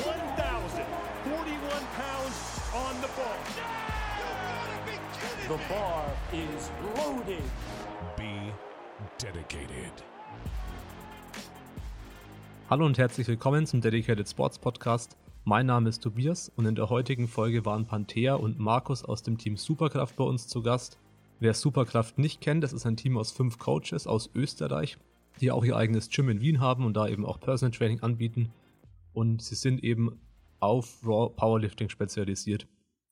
1,041 pounds on the ball. The bar is loaded. Be dedicated. Hallo und herzlich willkommen zum Dedicated Sports Podcast. Mein Name ist Tobias und in der heutigen Folge waren Panthea und Markus aus dem Team Superkraft bei uns zu Gast. Wer Superkraft nicht kennt, das ist ein Team aus fünf Coaches aus Österreich, die auch ihr eigenes Gym in Wien haben und da eben auch Personal Training anbieten. Und sie sind eben auf Raw Powerlifting spezialisiert.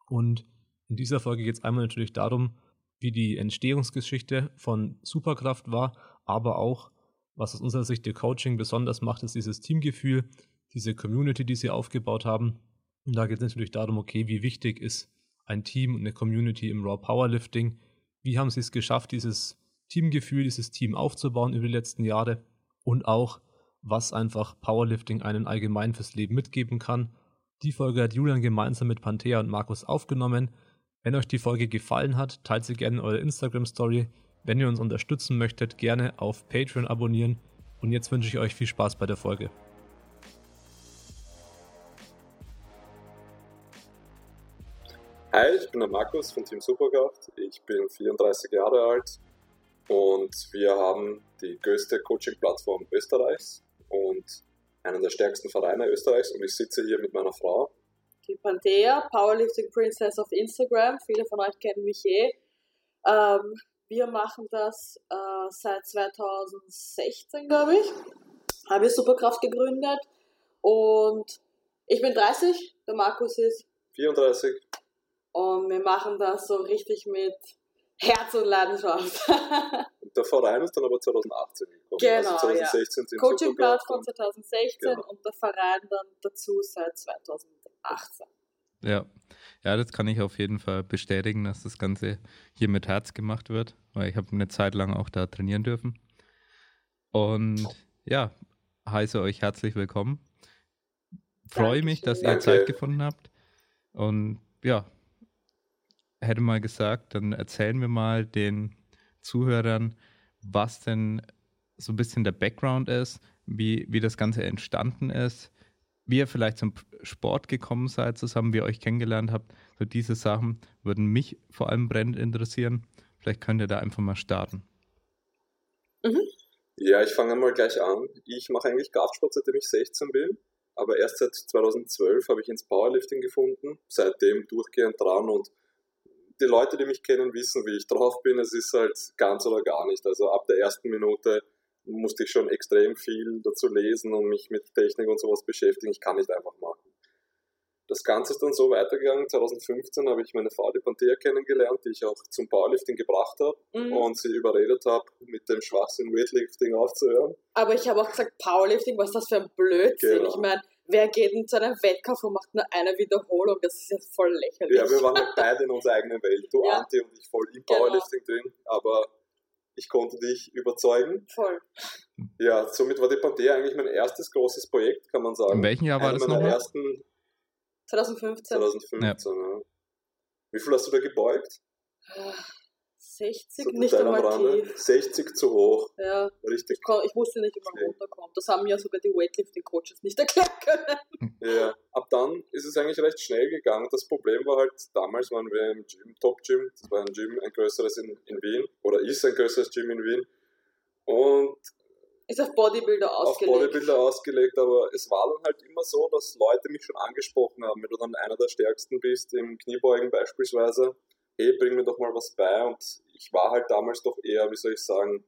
Und in dieser Folge geht es einmal natürlich darum, wie die Entstehungsgeschichte von Superkraft war, aber auch, was aus unserer Sicht ihr Coaching besonders macht, ist dieses Teamgefühl, diese Community, die sie aufgebaut haben. Und da geht es natürlich darum, okay, wie wichtig ist ein Team und eine Community im Raw Powerlifting? Wie haben sie es geschafft, dieses Teamgefühl, dieses Team aufzubauen über die letzten Jahre? Und auch, was einfach Powerlifting einen allgemein fürs Leben mitgeben kann. Die Folge hat Julian gemeinsam mit Panthea und Markus aufgenommen. Wenn euch die Folge gefallen hat, teilt sie gerne in eure Instagram-Story. Wenn ihr uns unterstützen möchtet, gerne auf Patreon abonnieren. Und jetzt wünsche ich euch viel Spaß bei der Folge. Hi, ich bin der Markus von Team Superkraft. Ich bin 34 Jahre alt und wir haben die größte Coaching-Plattform Österreichs und einen der stärksten Vereine Österreichs und ich sitze hier mit meiner Frau. die Panthea, Powerlifting Princess auf Instagram. Viele von euch kennen mich eh. Ähm, wir machen das äh, seit 2016, glaube ich. Haben wir Superkraft gegründet. Und ich bin 30, der Markus ist. 34, Und wir machen das so richtig mit Herz und Leidenschaft. der Verein ist dann aber 2018 gekommen. Genau, also 2016 Team Coaching-Plattform Superkraft 2016 Genau. und der Verein dann dazu seit 2018. Ja. ja, das kann ich auf jeden Fall bestätigen, dass das Ganze hier mit Herz gemacht wird, weil ich habe eine Zeit lang auch da trainieren dürfen. Und ja, heiße euch herzlich willkommen. Freue mich, dass ihr Danke. Zeit gefunden habt. Und ja, hätte mal gesagt, dann erzählen wir mal den Zuhörern, was denn so ein bisschen der Background ist, wie, wie das Ganze entstanden ist, wie ihr vielleicht zum Sport gekommen seid, zusammen, wie ihr euch kennengelernt habt. So diese Sachen würden mich vor allem brennend interessieren. Vielleicht könnt ihr da einfach mal starten. Ja, ich fange mal gleich an. Ich mache eigentlich Kraftsport, seitdem ich 16 bin. Aber erst seit 2012 habe ich ins Powerlifting gefunden. Seitdem durchgehend dran und die Leute, die mich kennen, wissen, wie ich drauf bin. Es ist halt ganz oder gar nicht. Also ab der ersten Minute musste ich schon extrem viel dazu lesen und mich mit Technik und sowas beschäftigen. Ich kann nicht einfach machen. Das Ganze ist dann so weitergegangen. 2015 habe ich meine Frau, die Panthea, kennengelernt, die ich auch zum Powerlifting gebracht habe Mhm. und sie überredet habe, mit dem Schwachsinn Weightlifting aufzuhören. Aber ich habe auch gesagt, Powerlifting, was ist das für ein Blödsinn? Genau. Ich meine, wer geht in zu einem Wettkampf und macht nur eine Wiederholung? Das ist ja voll lächerlich. Ja, wir waren halt beide in unserer eigenen Welt. Du Ja. Anti und ich voll im Genau. Powerlifting drin, aber ich konnte dich überzeugen. voll. Ja, somit war die Panthea eigentlich mein erstes großes Projekt, kann man sagen. In welchem Jahr war Einer das nochmal? ersten 2015. 2015. Ja. Wie viel hast du da gebeugt? Ah, 60, So nicht einmal Rande. tief. 60 zu hoch. Ja, Richtig. ich, ich wusste nicht, wie man Okay. runterkommt. Das haben mir sogar die Weightlifting-Coaches nicht erklären können. Ja. Ab dann ist es eigentlich recht schnell gegangen. Das Problem war halt, damals waren wir im Gym, Top Gym. Das war ein Gym, ein größeres in, in Wien. Oder ist ein größeres Gym in Wien. Und Ist auf Bodybuilder auf ausgelegt. Bodybuilder ausgelegt, aber es war dann halt immer so, dass Leute mich schon angesprochen haben, wenn du dann einer der Stärksten bist, im Kniebeugen beispielsweise, hey, bring mir doch mal was bei und ich war halt damals doch eher, wie soll ich sagen,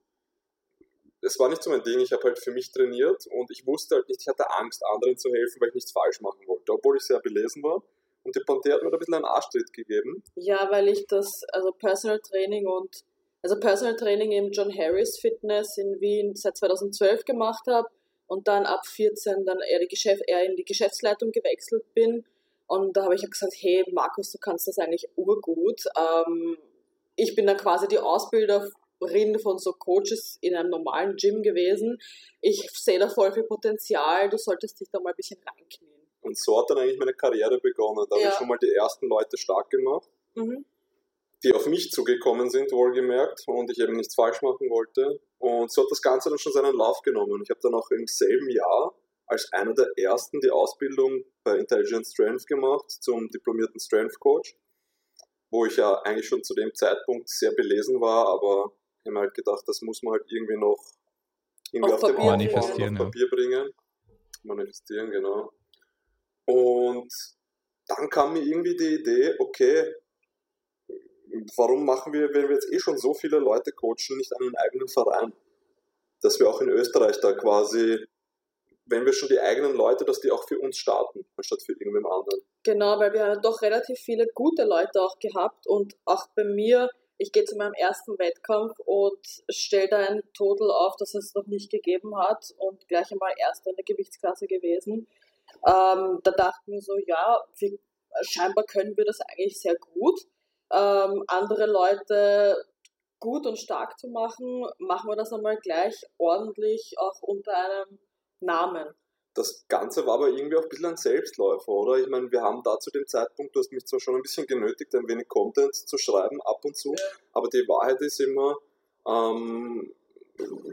es war nicht so mein Ding, ich habe halt für mich trainiert und ich wusste halt nicht, ich hatte Angst, anderen zu helfen, weil ich nichts falsch machen wollte, obwohl ich sehr belesen war. Und die Panthea hat mir da ein bisschen einen Arschtritt gegeben. Ja, weil ich das, also Personal Training und, also Personal Training im John Harris Fitness in Wien seit 2012 gemacht habe und dann ab 14 dann eher, die Geschäft, eher in die Geschäftsleitung gewechselt bin. Und da habe ich ja gesagt, hey Markus, du kannst das eigentlich urgut. Ähm, ich bin dann quasi die Ausbilderin von so Coaches in einem normalen Gym gewesen. Ich sehe da voll viel Potenzial, du solltest dich da mal ein bisschen reinknien. Und so hat dann eigentlich meine Karriere begonnen. Da habe Ja. ich schon mal die ersten Leute stark gemacht. Mhm. Die auf mich zugekommen sind, wohlgemerkt, und ich eben nichts falsch machen wollte. Und so hat das Ganze dann schon seinen Lauf genommen. Ich habe dann auch im selben Jahr als einer der ersten die Ausbildung bei Intelligent Strength gemacht zum diplomierten Strength Coach, wo ich ja eigentlich schon zu dem Zeitpunkt sehr belesen war, aber ich habe halt gedacht, das muss man halt irgendwie noch irgendwie auf, Auf dem Papier auf Manifestieren, ja. Papier bringen. Manifestieren, genau. Und dann kam mir irgendwie die Idee, okay, warum machen wir, wenn wir jetzt eh schon so viele Leute coachen, nicht einen eigenen Verein? Dass wir auch in Österreich da quasi, wenn wir schon die eigenen Leute, dass die auch für uns starten, anstatt für irgendwem anderen. Genau, weil wir haben doch relativ viele gute Leute auch gehabt und auch bei mir, ich gehe zu meinem ersten Wettkampf und stelle da ein Total auf, das es noch nicht gegeben hat und gleich einmal Erster in der Gewichtsklasse gewesen. Ähm, da dachten wir so, ja, wir, scheinbar können wir das eigentlich sehr gut. Ähm, andere Leute gut und stark zu machen, machen wir das einmal gleich ordentlich auch unter einem Namen. Das Ganze war aber irgendwie auch ein bisschen ein Selbstläufer, oder? Ich meine, wir haben da zu dem Zeitpunkt, du hast mich zwar schon ein bisschen genötigt, ein wenig Content zu schreiben, ab und zu, aber die Wahrheit ist immer, ähm,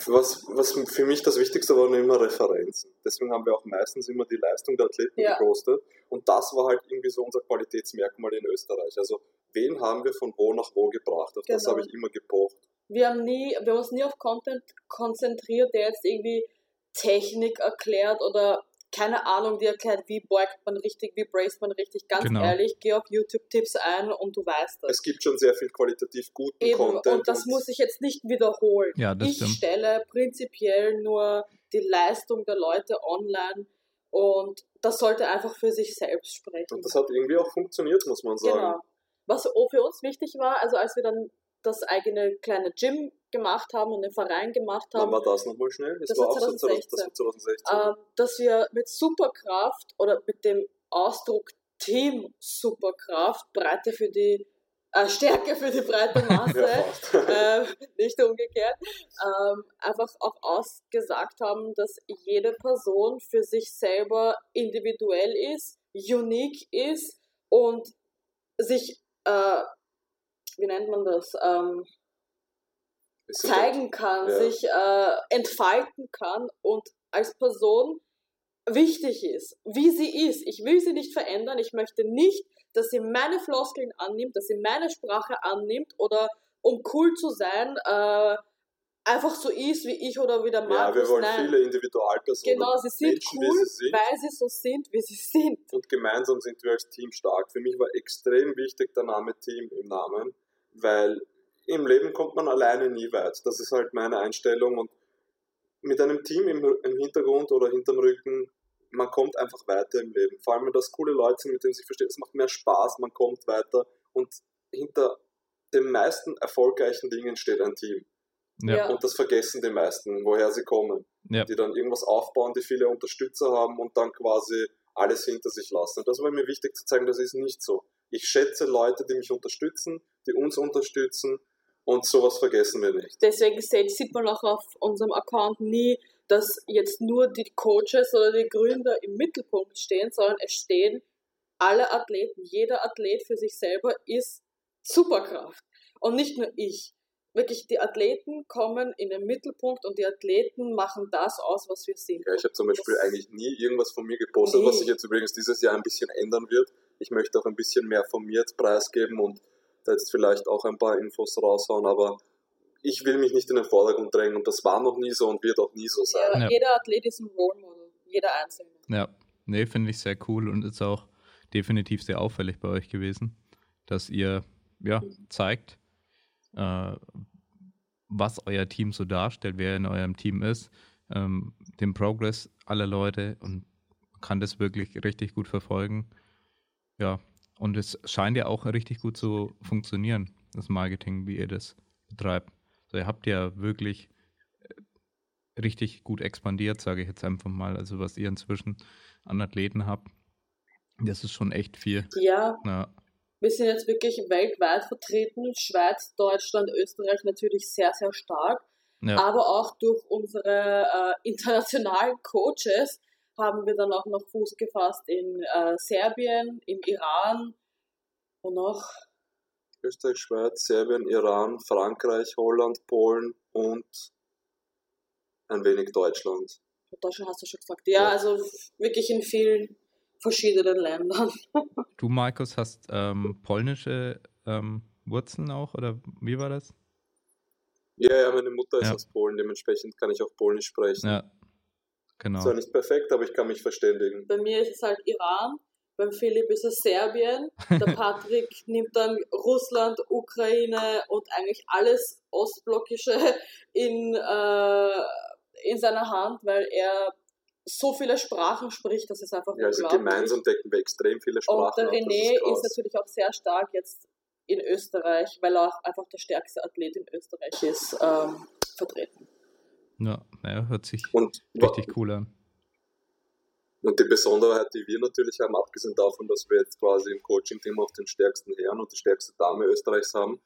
was, was für mich das Wichtigste waren immer Referenzen. Deswegen haben wir auch meistens immer die Leistung der Athleten Ja. gepostet. Und das war halt irgendwie so unser Qualitätsmerkmal in Österreich. Also, wen haben wir von wo nach wo gebracht? Auf das Genau. habe ich immer gepocht. wir haben nie, wir haben uns nie auf Content konzentriert, der jetzt irgendwie Technik erklärt oder keine Ahnung, die erklärt, wie beugt man richtig, wie braced man richtig. Ganz Genau. ehrlich, geh auf YouTube-Tipps ein und du weißt das. Es gibt schon sehr viel qualitativ guten Eben, Content. und das muss ich jetzt nicht wiederholen. Ja, das ich stimmt. stelle prinzipiell nur die Leistung der Leute online und das sollte einfach für sich selbst sprechen. und das hat irgendwie auch funktioniert, muss man sagen. Genau. Was für uns wichtig war, also als wir dann das eigene kleine Gym gemacht haben und den Verein gemacht Wann haben, war das nochmal schnell? Das war war auch so 2016. 2016. Das war 2016. ähm, dass wir mit Superkraft oder mit dem Ausdruck Team Superkraft Breite für die äh, Stärke für die breite Masse, ja, äh, nicht umgekehrt, ähm, einfach auch ausgesagt haben, dass jede Person für sich selber individuell ist, unique ist und sich, äh, wie nennt man das, ähm, zeigen kann, Ja. sich äh, entfalten kann und als Person wichtig ist, wie sie ist. Ich will sie nicht verändern. Ich möchte nicht, dass sie meine Floskeln annimmt, dass sie meine Sprache annimmt oder um cool zu sein, äh, einfach so ist wie ich oder wie der Ja, Markus. wir wollen Nein. viele Individualpersonen. Genau, sie sind Menschen, cool, sie sind. weil sie so sind, wie sie sind. Und gemeinsam sind wir als Team stark. Für mich war extrem wichtig der Name Team im Namen, weil im Leben kommt man alleine nie weit. Das ist halt meine Einstellung. Und mit einem Team im, im Hintergrund oder hinterm Rücken, man kommt einfach weiter im Leben. Vor allem, wenn das coole Leute sind, mit denen sich versteht. Es macht mehr Spaß, man kommt weiter. Und hinter den meisten erfolgreichen Dingen steht ein Team. Ja. Und das vergessen die meisten, woher sie kommen. ja. Die dann irgendwas aufbauen, die viele Unterstützer haben und dann quasi alles hinter sich lassen. Und das war mir wichtig zu zeigen, das ist nicht so. Ich schätze Leute, die mich unterstützen, die uns unterstützen und sowas vergessen wir nicht. Deswegen sieht man auch auf unserem Account nie, dass jetzt nur die Coaches oder die Gründer im Mittelpunkt stehen, sondern es stehen alle Athleten. Jeder Athlet für sich selber ist Superkraft. Und nicht nur ich. Wirklich, die Athleten kommen in den Mittelpunkt und die Athleten machen das aus, was wir sind. Ja, ich habe zum Beispiel Das- eigentlich nie irgendwas von mir gepostet, was Nee. sich jetzt übrigens dieses Jahr ein bisschen ändern wird. Ich möchte auch ein bisschen mehr von mir jetzt preisgeben und da jetzt vielleicht auch ein paar Infos raushauen, aber ich will mich nicht in den Vordergrund drängen und das war noch nie so und wird auch nie so sein. Ja, Ja. Jeder Athlet ist ein Role Model. Jeder Einzelne. Ja, nee, finde ich sehr cool und ist auch definitiv sehr auffällig bei euch gewesen, dass ihr ja zeigt, äh, was euer Team so darstellt, wer in eurem Team ist, ähm, den Progress aller Leute und kann das wirklich richtig gut verfolgen. Ja, und es scheint ja auch richtig gut zu funktionieren, das Marketing, wie ihr das betreibt. Also ihr habt ja wirklich äh, richtig gut expandiert, sage ich jetzt einfach mal. Also was ihr inzwischen an Athleten habt, das ist schon echt viel. Ja, Ja, Wir sind jetzt wirklich weltweit vertreten. Schweiz, Deutschland, Österreich natürlich sehr, sehr stark. ja, Aber auch durch unsere äh, internationalen Coaches haben wir dann auch noch Fuß gefasst in äh, Serbien, im Iran und noch, Österreich, Schweiz, Serbien, Iran, Frankreich, Holland, Polen und ein wenig Deutschland. Deutschland hast du schon gesagt. Ja, also wirklich in vielen verschiedenen Ländern. Du, Markus, hast ähm, polnische ähm, Wurzeln auch, oder wie war das? Ja, ja, meine Mutter ist Ja. aus Polen, dementsprechend kann ich auch Polnisch sprechen. Ja, genau. Zwar nicht perfekt, aber ich kann mich verständigen. Bei mir ist es halt Iran, beim Philipp ist es Serbien, der Patrick nimmt dann Russland, Ukraine und eigentlich alles Ostblockische in, äh, in seiner Hand, weil er so viele Sprachen spricht, das ist einfach Ja, also gemeinsam decken wir extrem viele Und Sprachen. der ab, das René ist, krass. natürlich auch sehr stark jetzt in Österreich, weil er auch einfach der stärkste Athlet in Österreich ist, ähm, vertreten. Ja, naja, hört sich und, richtig cool an. und die Besonderheit, die wir natürlich haben, abgesehen davon, dass wir jetzt quasi im Coaching-Team auch den stärksten Herrn und die stärkste Dame Österreichs haben.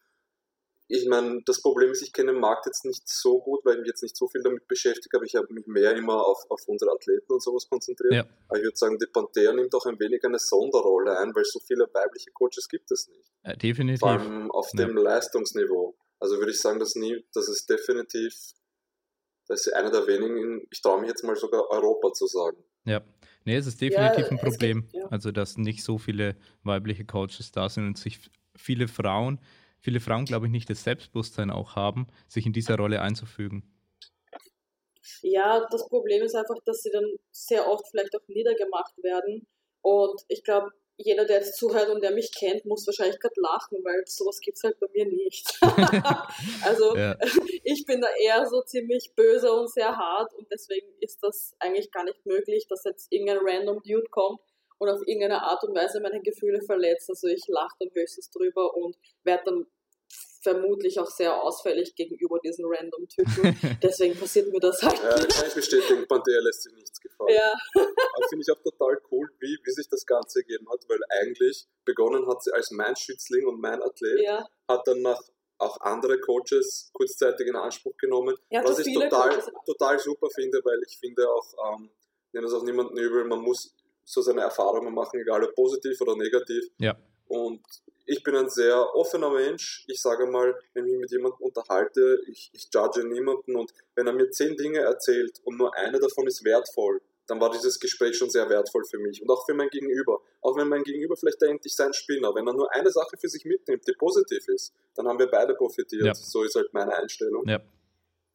Ich meine, das Problem ist, ich kenne den Markt jetzt nicht so gut, weil ich mich jetzt nicht so viel damit beschäftigt habe. Ich habe mich mehr immer auf, auf unsere Athleten und sowas konzentriert. Ja. Aber ich würde sagen, die Panther nimmt auch ein wenig eine Sonderrolle ein, weil so viele weibliche Coaches gibt es nicht. Äh, definitiv. Vor allem auf Ja. dem Leistungsniveau. Also würde ich sagen, dass nie, das ist definitiv, das ist einer der wenigen, in, ich traue mich jetzt mal sogar Europa zu sagen. Ja. Nee, es ist definitiv ein gibt- Problem. ja. Also, dass nicht so viele weibliche Coaches da sind und sich viele Frauen, viele Frauen, glaube ich, nicht das Selbstbewusstsein auch haben, sich in dieser Rolle einzufügen. Ja, das Problem ist einfach, dass sie dann sehr oft vielleicht auch niedergemacht werden. Und ich glaube, jeder, der jetzt zuhört und der mich kennt, muss wahrscheinlich gerade lachen, weil sowas gibt es halt bei mir nicht. also Ja. ich bin da eher so ziemlich böse und sehr hart und deswegen ist das eigentlich gar nicht möglich, dass jetzt irgendein random Dude kommt und auf irgendeine Art und Weise meine Gefühle verletzt. Also ich lache dann höchstens drüber und werde dann vermutlich auch sehr ausfällig gegenüber diesen random Typen. Deswegen passiert mir das halt. Ja, kann ich bestätigen, Panther lässt sich nichts gefallen. Ja, Aber finde ich auch total cool, wie, wie sich das Ganze ergeben hat, weil eigentlich begonnen hat sie als mein Schützling und mein Athlet, ja. hat dann nach auch andere Coaches kurzzeitig in Anspruch genommen, Ja, was ich total, total super finde, weil ich finde auch, ähm, ich nehme das auch niemanden übel, man muss so seine Erfahrungen machen, egal ob positiv oder negativ. Ja. Und ich bin ein sehr offener Mensch. Ich sage mal, wenn ich mich mit jemandem unterhalte, ich, ich judge niemanden und wenn er mir zehn Dinge erzählt und nur eine davon ist wertvoll, dann war dieses Gespräch schon sehr wertvoll für mich und auch für mein Gegenüber. Auch wenn mein Gegenüber vielleicht denkt, ich sei ein Spinner, wenn er nur eine Sache für sich mitnimmt, die positiv ist, dann haben wir beide profitiert. Ja. So ist halt meine Einstellung. Ja.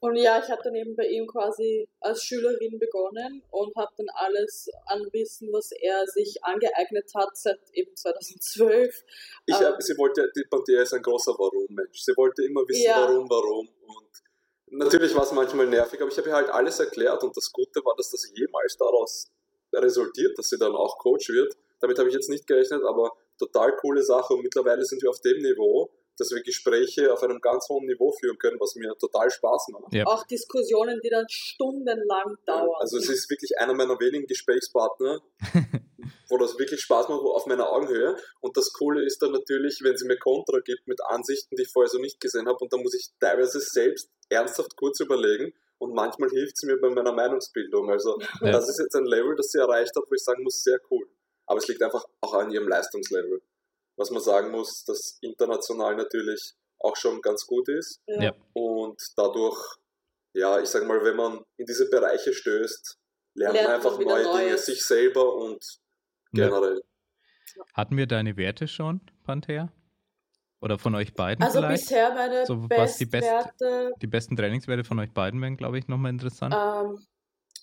Und ja, ich habe dann eben bei ihm quasi als Schülerin begonnen und habe dann alles an Wissen, was er sich angeeignet hat, seit eben 2012. Ich Ähm. sie wollte, die Panther ist ein großer Warum-Mensch. Sie wollte immer wissen, Ja. warum, warum. Und natürlich war es manchmal nervig, aber ich habe ihr halt alles erklärt und das Gute war, dass das jemals daraus resultiert, dass sie dann auch Coach wird. Damit habe ich jetzt nicht gerechnet, aber total coole Sache und mittlerweile sind wir auf dem Niveau, dass wir Gespräche auf einem ganz hohen Niveau führen können, was mir total Spaß macht. Ja. Auch Diskussionen, die dann stundenlang dauern. Also es ist wirklich einer meiner wenigen Gesprächspartner, wo das wirklich Spaß macht, wo auf meiner Augenhöhe. Und das Coole ist dann natürlich, wenn sie mir Kontra gibt mit Ansichten, die ich vorher so nicht gesehen habe. Und dann muss ich teilweise selbst ernsthaft kurz überlegen. Und manchmal hilft sie mir bei meiner Meinungsbildung. Also Ja. das ist jetzt ein Level, das sie erreicht hat, wo ich sagen muss, sehr cool. Aber es liegt einfach auch an ihrem Leistungslevel. Was man sagen muss, dass international natürlich auch schon ganz gut ist. ja. Ja. Und dadurch, ja, ich sag mal, wenn man in diese Bereiche stößt, lernt, Lernt man einfach neue Dinge, Neues. sich selber und Ja. generell. Hatten wir deine Werte schon, Panther? Oder von euch beiden Also vielleicht? bisher meine So, was die best- Die besten Trainingswerte von euch beiden wären, glaube ich, nochmal interessant. ähm,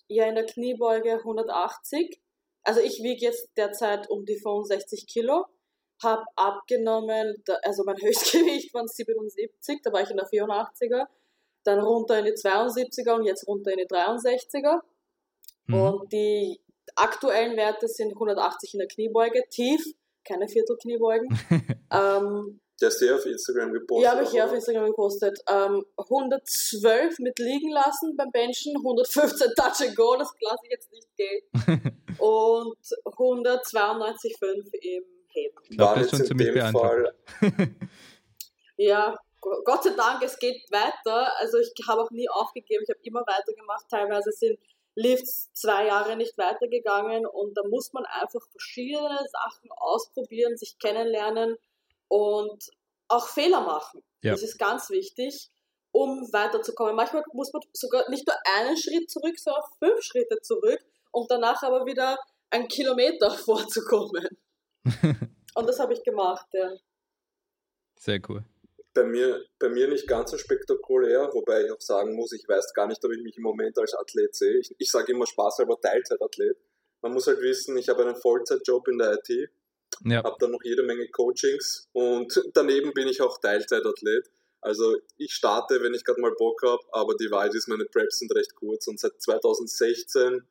ja in der Kniebeuge 180. Also ich wiege jetzt derzeit um die 65 Kilo, habe abgenommen, da- also mein Höchstgewicht waren 77, da war ich in der 84er, dann runter in die 72er und jetzt runter in die 63er. Mhm. Und die aktuellen Werte sind 180 in der Kniebeuge, tief, keine Viertelkniebeugen. ähm, Der ist dir auf Instagram gepostet. ja, habe ich hier auf oder? Instagram gepostet. Ähm, 112 mit liegen lassen beim Benchen, 115 Touch and Go, das lasse ich jetzt nicht gelten. Und 192,5 im Heben. Ich glaube, das schon ziemlich. Fall, Ja, Go- Gott sei Dank, es geht weiter. Also ich habe auch nie aufgegeben, ich habe immer weitergemacht. Teilweise sind Lifts zwei Jahre nicht weitergegangen und da muss man einfach verschiedene Sachen ausprobieren, sich kennenlernen und auch Fehler machen. Ja. Das ist ganz wichtig. um weiterzukommen. Manchmal muss man sogar nicht nur einen Schritt zurück, sondern fünf Schritte zurück, um danach aber wieder einen Kilometer vorzukommen. Und das habe ich gemacht, ja. Sehr cool. Bei mir, bei mir nicht ganz so spektakulär, wobei ich auch sagen muss, ich weiß gar nicht, ob ich mich im Moment als Athlet sehe. Ich, ich sage immer Spaß, aber Teilzeitathlet. Man muss halt wissen, ich habe einen Vollzeitjob in der IT, Ja, habe dann noch jede Menge Coachings und daneben bin ich auch Teilzeitathlet. Also ich starte, wenn ich gerade mal Bock habe, aber die Wahrheit ist, meine Preps sind recht kurz und seit 2016,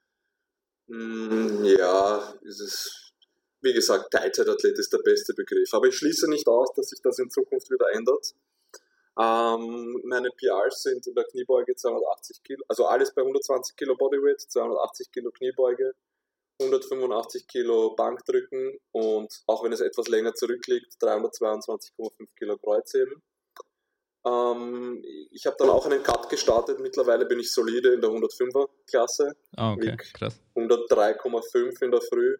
mh, ja, ist es, wie gesagt, Teilzeitathlet ist der beste Begriff. Aber ich schließe nicht aus, dass sich das in Zukunft wieder ändert. Ähm, meine PRs sind in der Kniebeuge 280 Kilo, also alles bei 120 Kilo Bodyweight, 280 Kilo Kniebeuge, 185 Kilo Bankdrücken und auch wenn es etwas länger zurückliegt, 322,5 Kilo Kreuzheben. Ähm, ich habe dann auch einen Cut gestartet. Mittlerweile bin ich solide in der 105er Klasse, ah, okay, Wick. krass. 103,5 in der Früh.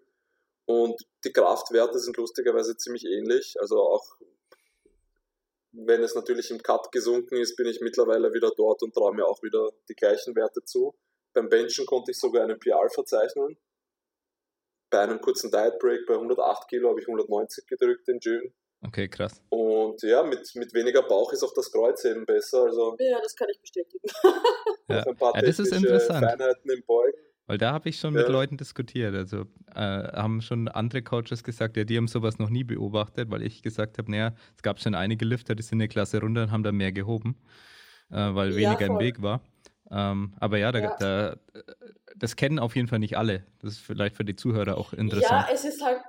Und die Kraftwerte sind lustigerweise ziemlich ähnlich. Also auch wenn es natürlich im Cut gesunken ist, bin ich mittlerweile wieder dort und traue mir auch wieder die gleichen Werte zu. Beim Benchen konnte ich sogar einen PR verzeichnen. Bei einem kurzen Diet Break bei 108 Kilo habe ich 190 gedrückt in Gym. Okay, krass. Und ja, mit, mit weniger Bauch ist auch das Kreuzheben besser. Also Ja, das kann ich bestätigen. Ja. ein paar Ja, das ist interessant. Feinheiten im Beugen. Weil da habe ich schon mit Ja. Leuten diskutiert. Also äh, haben schon andere Coaches gesagt, ja, die haben sowas noch nie beobachtet, weil ich gesagt habe, naja, es gab schon einige Lifter, die sind eine Klasse runter und haben da mehr gehoben, äh, weil Ja, weniger im voll. Weg war. Ähm, aber ja, da, Ja. Da, das kennen auf jeden Fall nicht alle. Das ist vielleicht für die Zuhörer auch Ja, interessant. es ist halt,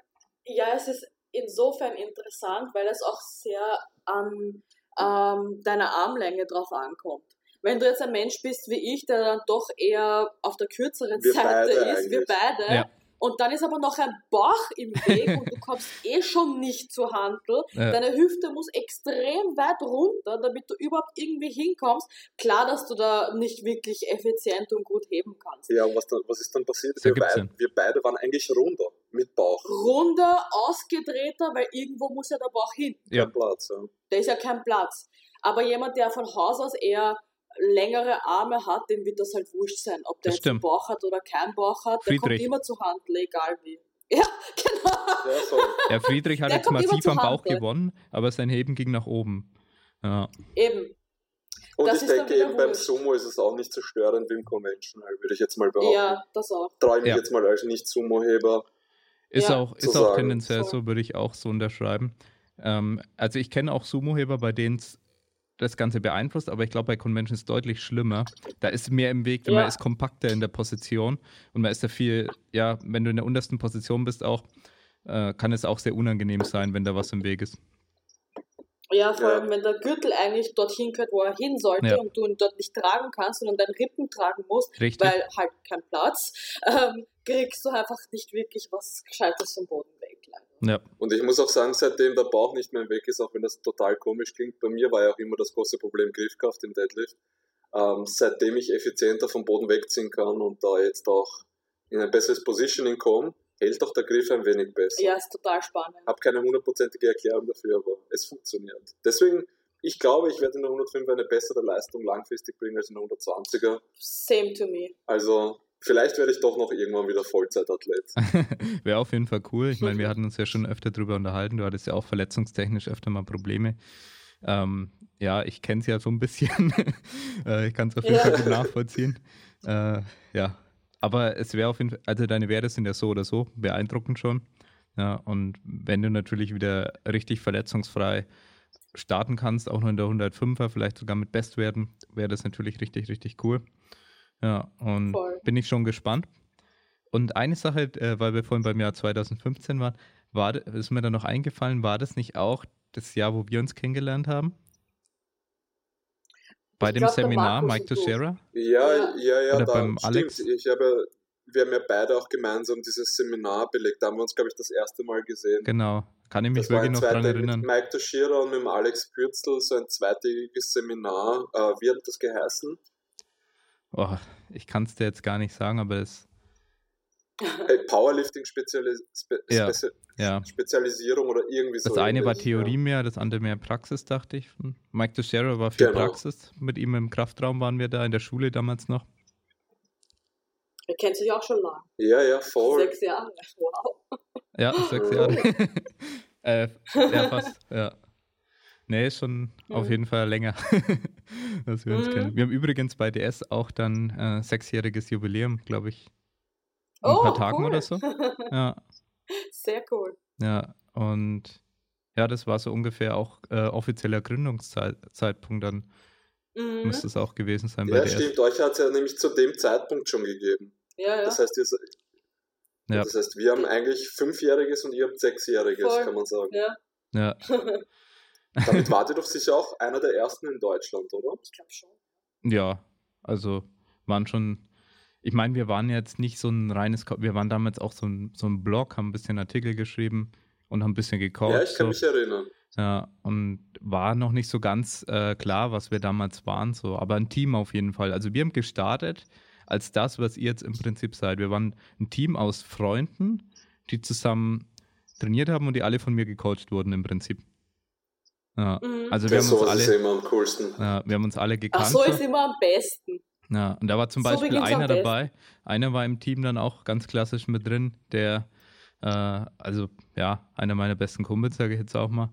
ja, es ist insofern interessant, weil es auch sehr an ähm, deiner Armlänge drauf ankommt. Wenn du jetzt ein Mensch bist wie ich, der dann doch eher auf der kürzeren Wir Seite ist, wir eigentlich. beide, Ja. und dann ist aber noch ein Bauch im Weg und du kommst eh schon nicht zur Handel, Ja. deine Hüfte muss extrem weit runter, damit du überhaupt irgendwie hinkommst. Klar, dass du da nicht wirklich effizient und gut heben kannst. Ja, und was, dann, was ist dann passiert? Wir, beid, wir beide waren eigentlich runder mit Bauch. Runder, ausgedrehter, weil irgendwo muss ja der Bauch hin. Ja. Kein Platz. Ja. Da ist ja kein Platz. Aber jemand, der von Haus aus eher längere Arme hat, dem wird das halt wurscht sein. Ob der Das jetzt einen. Bauch hat oder keinen Bauch hat, der kommt immer zur Handel, egal wie. Ja, genau. Ja, so. Der Friedrich hat Der jetzt massiv am Bauch gewonnen, aber sein Heben ging nach oben. Ja. Eben. Und Das ich denke eben beim. Sumo ist es auch nicht so störend wie im Conventional, würde ich jetzt mal behaupten. Ja, das auch. Traue ich mich Ja. jetzt mal als Nicht-Sumo-Heber. Ist Ja. auch, ist auch tendenziell So. so, würde ich auch so unterschreiben. Ähm, also ich kenne auch Sumo-Heber, bei denen es das Ganze beeinflusst, aber ich glaube, bei Conventions ist es deutlich schlimmer. Da ist mehr im Weg, Ja. man ist kompakter in der Position und man ist da viel, ja, wenn du in der untersten Position bist auch, äh, kann es auch sehr unangenehm sein, wenn da was im Weg ist. Ja, vor Ja. allem, wenn der Gürtel eigentlich dorthin gehört, wo er hin sollte Ja. und du ihn dort nicht tragen kannst, sondern deinen Rippen tragen musst, Richtig. weil halt kein Platz, ähm, kriegst du einfach nicht wirklich was Gescheites vom Boden. Ja, Und ich muss auch sagen, seitdem der Bauch nicht mehr weg ist, auch wenn das total komisch klingt, bei mir war ja auch immer das große Problem Griffkraft im Deadlift. Ähm, seitdem ich effizienter vom Boden wegziehen kann und da jetzt auch in ein besseres Positioning komme, hält auch der Griff ein wenig besser. Ja, ist total spannend. habe keine hundertprozentige Erklärung dafür, aber es funktioniert. Deswegen, ich glaube, ich werde in der 105 eine bessere Leistung langfristig bringen als in der 120er. Same to me. Also vielleicht werde ich doch noch irgendwann wieder Vollzeitathlet. wäre auf jeden Fall cool. Ich meine, wir hatten uns ja schon öfter drüber unterhalten. Du hattest ja auch verletzungstechnisch öfter mal Probleme. Ähm, ja, ich kenne es ja so ein bisschen. äh, ich kann es auf jeden Ja. Fall gut nachvollziehen. Äh, ja, aber es wäre auf jeden Fall, also deine Werte sind ja so oder so beeindruckend schon. Ja, und wenn du natürlich wieder richtig verletzungsfrei starten kannst, auch noch in der 105er, vielleicht sogar mit Bestwerten, wäre das natürlich richtig, richtig cool. Ja, und Voll. bin ich schon gespannt. Und eine Sache, äh, weil wir vorhin beim Jahr 2015 waren, war, ist mir da noch eingefallen, war das nicht auch das Jahr, wo wir uns kennengelernt haben? Bei Ich dem glaub, Seminar Mike. Teixeira? Ja, Ja. ja, Oder da beim stimmt. Alex? Ich habe, wir haben ja beide auch gemeinsam dieses Seminar belegt. Da haben wir uns, glaube ich, das erste Mal gesehen. Genau. Kann ich mich Das wirklich noch dran zweiter erinnern. mit Mike Toshira und mit dem Alex Pürzel, so ein zweitägiges Seminar. Äh, wie hat das geheißen? Oh, ich kann es dir jetzt gar nicht sagen, aber es Hey, Powerlifting Spezialis Spe Ja, Spezi Ja. Spezialisierung oder irgendwie so. Das eine war Theorie ja. mehr, das andere mehr Praxis, dachte ich. Mike Teixeira war viel Genau. Praxis. Mit ihm im Kraftraum waren wir da in der Schule damals noch. Er kennt sich auch schon lang. Ja, ja, voll. Sechs Jahre. Wow. Ja, sechs Jahre. äh, ja, fast. Ja. Nee, ist schon auf Mhm. jeden Fall länger, dass wir uns Mhm. kennen. Wir haben übrigens bei DS auch dann äh, sechsjähriges Jubiläum, glaube ich. In Oh, ein paar Tagen cool. oder so. Ja, Sehr cool. ja. Und ja, das war so ungefähr auch äh, offizieller Gründungszeitpunkt dann. Mhm. Müsste es auch gewesen sein bei Ja, DS. stimmt. Euch hat es ja nämlich zu dem Zeitpunkt schon gegeben. Ja, ja. Das heißt, ihr, Ja. das heißt, wir haben eigentlich Fünfjähriges und ihr habt Sechsjähriges, Voll. kann man sagen. ja. Ja, Damit wart ihr doch sicher auch einer der ersten in Deutschland, oder? Ich glaube schon. Ja, also waren schon, ich meine, wir waren jetzt nicht so ein reines, wir waren damals auch so ein, so ein Blog, haben ein bisschen Artikel geschrieben und haben ein bisschen gecoacht. ja, ich kann so. mich erinnern. Ja, und war noch nicht so ganz äh, klar, was wir damals waren, so, aber ein Team auf jeden Fall. Also wir haben gestartet als das, was ihr jetzt im Prinzip seid. Wir waren ein Team aus Freunden, die zusammen trainiert haben und die alle von mir gecoacht wurden im Prinzip. Ja, Mhm. also wir Das haben uns alle, immer am coolsten. ja, wir haben uns alle gekannt. Ach so ist immer am besten. Ja, und da war zum So Beispiel einer dabei. Einer war im Team dann auch ganz klassisch mit drin, der, äh, also ja, einer meiner besten Kumpels, sage ich jetzt auch mal,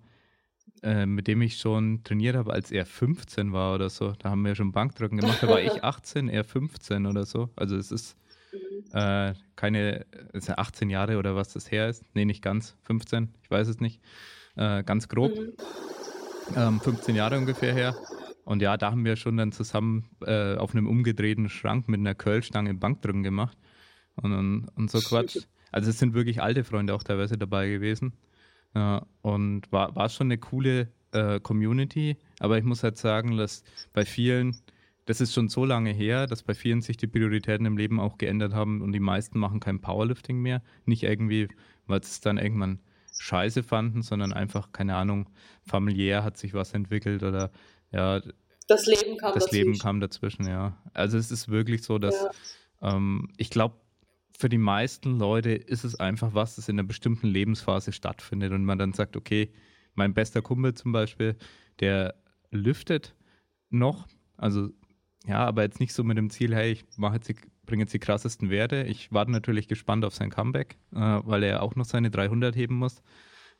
äh, mit dem ich schon trainiert habe, als er 15 war oder so. Da haben wir schon Bankdrücken gemacht. Da war ich 18, er 15 oder so. Also es ist Mhm. äh, keine, es sind 18 Jahre oder was das her ist. Nee, nicht ganz, 15, ich weiß es nicht. Äh, ganz grob Mhm. Ähm, 15 Jahre ungefähr her. Und ja, da haben wir schon dann zusammen äh, auf einem umgedrehten Schrank mit einer Curlstange Bankdrücken gemacht und, und, und so Quatsch. Also es sind wirklich alte Freunde auch teilweise dabei gewesen. Ja, und war, war schon eine coole äh, Community, aber ich muss halt sagen, dass bei vielen, das ist schon so lange her, dass bei vielen sich die Prioritäten im Leben auch geändert haben und die meisten machen kein Powerlifting mehr. Nicht irgendwie, weil es dann irgendwann scheiße fanden, sondern einfach, keine Ahnung, familiär hat sich was entwickelt oder ja, Das Leben kam das dazwischen. Leben kam dazwischen, ja. Also es ist wirklich so, dass ähm, ich glaube, für die meisten Leute ist es einfach was, das in einer bestimmten Lebensphase stattfindet und man dann sagt, okay, mein bester Kumpel zum Beispiel, der lüftet noch, also ja, aber jetzt nicht so mit dem Ziel, hey, ich mache jetzt die, bringe jetzt die krassesten Werte. Ich warte natürlich gespannt auf sein Comeback, äh, weil er auch noch seine 300 heben muss.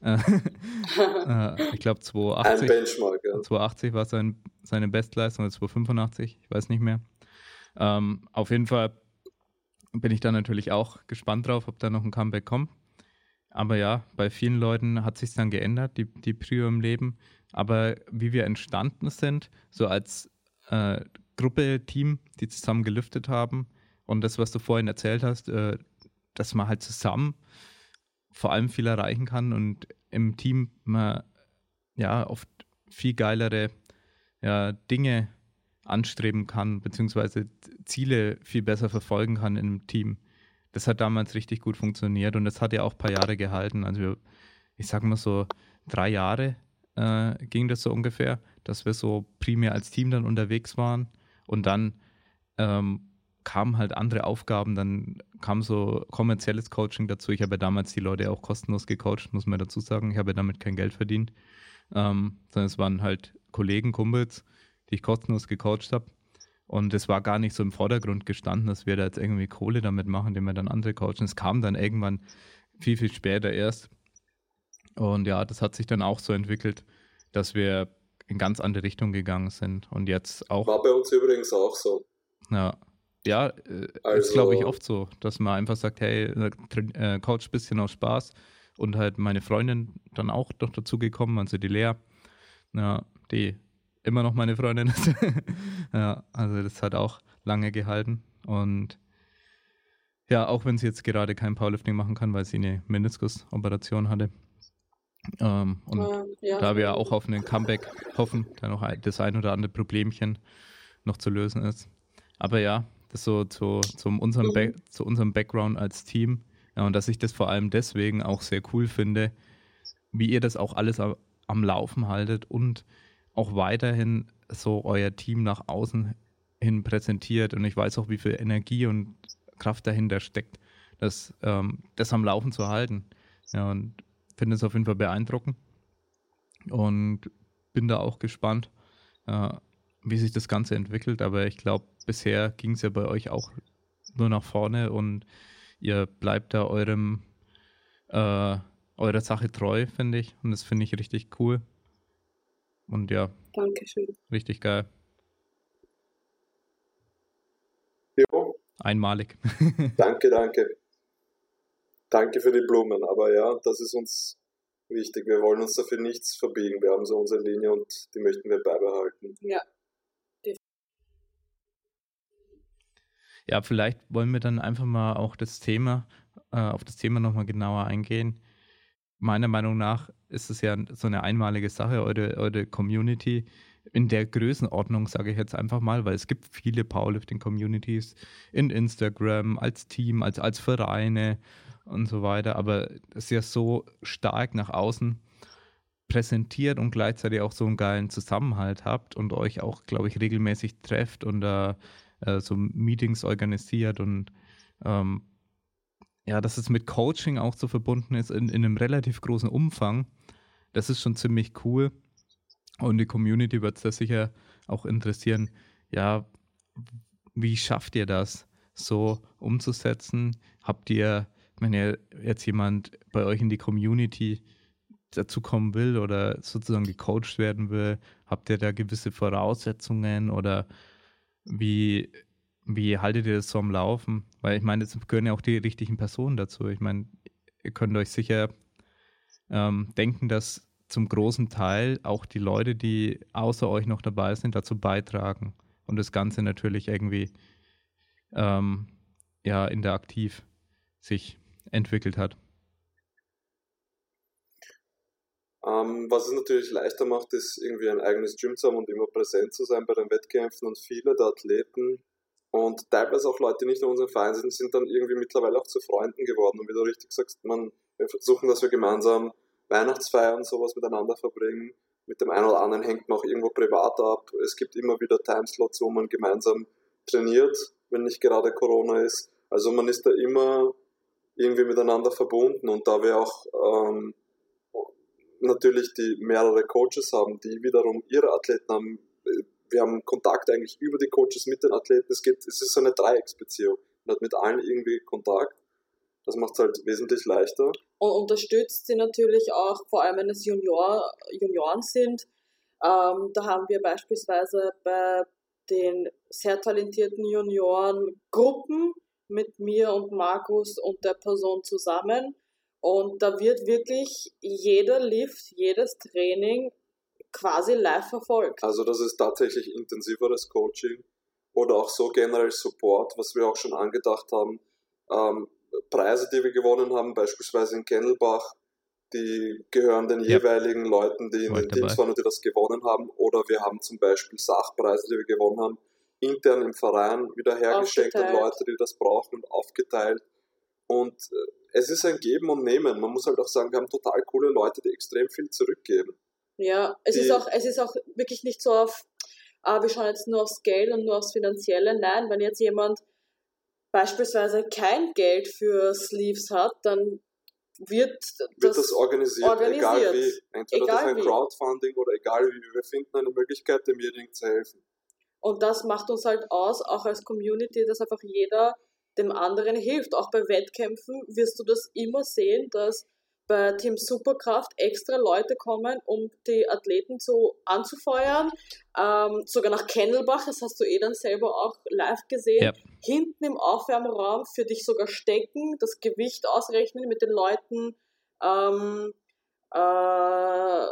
Äh, äh, ich glaube Ein 280. Benchmark, ja. 280 war sein, seine Bestleistung, oder 285, ich weiß nicht mehr. Ähm, auf jeden Fall bin ich da natürlich auch gespannt drauf, ob da noch ein Comeback kommt. Aber ja, bei vielen Leuten hat sich dann geändert, die, die Prio im Leben. Aber wie wir entstanden sind, so als äh, Gruppe, Team, die zusammen gelüftet haben und das, was du vorhin erzählt hast, äh, dass man halt zusammen vor allem viel erreichen kann und im Team man ja oft viel geilere ja, Dinge anstreben kann, beziehungsweise Ziele viel besser verfolgen kann im Team. Das hat damals richtig gut funktioniert und das hat ja auch ein paar Jahre gehalten. Also ich sag mal so drei Jahre äh, ging das so ungefähr, dass wir so primär als Team dann unterwegs waren und dann ähm, kamen halt andere Aufgaben, dann kam so kommerzielles Coaching dazu. Ich habe ja damals die Leute auch kostenlos gecoacht, muss man dazu sagen. Ich habe ja damit kein Geld verdient, ähm, sondern es waren halt Kollegen, Kumpels, die ich kostenlos gecoacht habe. Und es war gar nicht so im Vordergrund gestanden, dass wir da jetzt irgendwie Kohle damit machen, indem wir dann andere coachen. Es kam dann irgendwann viel, viel später erst. Und ja, das hat sich dann auch so entwickelt, dass wir in ganz andere Richtung gegangen sind. Und jetzt auch. War bei uns übrigens auch so. Ja, ja äh, ist Also- glaube ich oft so, dass man einfach sagt, hey, äh, äh, Coach ein bisschen aus Spaß und halt meine Freundin dann auch noch dazu gekommen, also die Lea, ja, die immer noch meine Freundin ist. ja, also das hat auch lange gehalten und ja, auch wenn sie jetzt gerade kein Powerlifting machen kann, weil sie eine Meniskus-Operation hatte. Ähm, und Ähm, ja. da wir auch auf einen Comeback hoffen, da noch das ein oder andere Problemchen noch zu lösen ist. Aber ja, das so zu, zum unserem Back, zu unserem Background als Team. Ja, und dass ich das vor allem deswegen auch sehr cool finde, wie ihr das auch alles am, Laufen haltet und auch weiterhin so euer Team nach außen hin präsentiert. Und ich weiß auch, wie viel Energie und Kraft dahinter steckt, das, ähm, das am Laufen zu halten. Ja, und finde es auf jeden Fall beeindruckend und bin da auch gespannt, äh, wie sich das Ganze entwickelt. Aber ich glaube, bisher ging es ja bei euch auch nur nach vorne und ihr bleibt da eurem äh, eurer Sache treu, finde ich. Und das finde ich richtig cool. Und ja. Dankeschön. Richtig geil. Jo. Einmalig. danke, danke. Danke für die Blumen, aber ja, das ist uns wichtig. Wir wollen uns dafür nichts verbiegen. Wir haben so unsere Linie und die möchten wir beibehalten. Ja. Ja, vielleicht wollen wir dann einfach mal auch das Thema, äh, auf das Thema nochmal genauer eingehen. Meiner Meinung nach ist es ja so eine einmalige Sache, eure, eure Community in der Größenordnung, sage ich jetzt einfach mal, weil es gibt viele Powerlifting-Communities in Instagram, als Team, als, als Vereine und so weiter, aber es ist ja so stark nach außen präsentiert und gleichzeitig auch so einen geilen Zusammenhalt habt und euch auch, glaube ich, regelmäßig trefft und da äh, so Meetings organisiert und ähm, ja, dass es mit Coaching auch so verbunden ist in, in einem relativ großen Umfang, das ist schon ziemlich cool. Und die Community wird es da sicher auch interessieren, ja, wie schafft ihr das so umzusetzen? Habt ihr, wenn ihr jetzt jemand bei euch in die Community dazu kommen will oder sozusagen gecoacht werden will, habt ihr da gewisse Voraussetzungen oder wie, wie haltet ihr das so am Laufen? Weil ich meine, es gehören ja auch die richtigen Personen dazu. Ich meine, ihr könnt euch sicher ähm, denken, dass zum großen Teil auch die Leute, die außer euch noch dabei sind, dazu beitragen und das Ganze natürlich irgendwie ähm, ja interaktiv sich entwickelt hat. Ähm, was es natürlich leichter macht, ist irgendwie ein eigenes Gym zu haben und immer präsent zu sein bei den Wettkämpfen und viele der Athleten und teilweise auch Leute, die nicht in unserem Verein sind, sind dann irgendwie mittlerweile auch zu Freunden geworden. Und wie du richtig sagst, man, wir versuchen, dass wir gemeinsam Weihnachtsfeiern und sowas miteinander verbringen. Mit dem einen oder anderen hängt man auch irgendwo privat ab. Es gibt immer wieder Timeslots, wo man gemeinsam trainiert, wenn nicht gerade Corona ist. Also man ist da immer irgendwie miteinander verbunden und da wir auch ähm, natürlich die mehrere Coaches haben, die wiederum ihre Athleten haben. Wir haben Kontakt eigentlich über die Coaches mit den Athleten. Es, geht, es ist so eine Dreiecksbeziehung. Man hat mit allen irgendwie Kontakt. Das macht es halt wesentlich leichter. Und unterstützt sie natürlich auch, vor allem wenn es Junior, Junioren sind. Ähm, da haben wir beispielsweise bei den sehr talentierten Junioren Gruppen mit mir und Markus und der Person zusammen und da wird wirklich jeder Lift, jedes Training quasi live verfolgt. Also das ist tatsächlich intensiveres Coaching oder auch so generell Support, was wir auch schon angedacht haben. Ähm, Preise, die wir gewonnen haben, beispielsweise in Kennelbach, die gehören den ja. jeweiligen Leuten, die in den Teams waren und die das gewonnen haben. Oder wir haben zum Beispiel Sachpreise, die wir gewonnen haben, intern im Verein wieder hergeschenkt an Leute, die das brauchen und aufgeteilt. Und äh, es ist ein Geben und Nehmen. Man muss halt auch sagen, wir haben total coole Leute, die extrem viel zurückgeben. Ja, es ist auch, es ist auch wirklich nicht so auf, ah, wir schauen jetzt nur aufs Geld und nur aufs Finanzielle. Nein, wenn jetzt jemand beispielsweise kein Geld für Sleeves hat, dann wird das, wird das organisiert, organisiert, egal wie. Entweder egal durch ein wie. Crowdfunding oder egal wie. Wir finden eine Möglichkeit, demjenigen zu helfen. Und das macht uns halt aus, auch als Community, dass einfach jeder dem anderen hilft. Auch bei Wettkämpfen wirst du das immer sehen, dass bei Team Superkraft extra Leute kommen, um die Athleten zu anzufeuern. Ähm, sogar nach Kennelbach, das hast du eh dann selber auch live gesehen. Ja. Hinten im Aufwärmraum für dich sogar stecken, das Gewicht ausrechnen, mit den Leuten ähm, äh,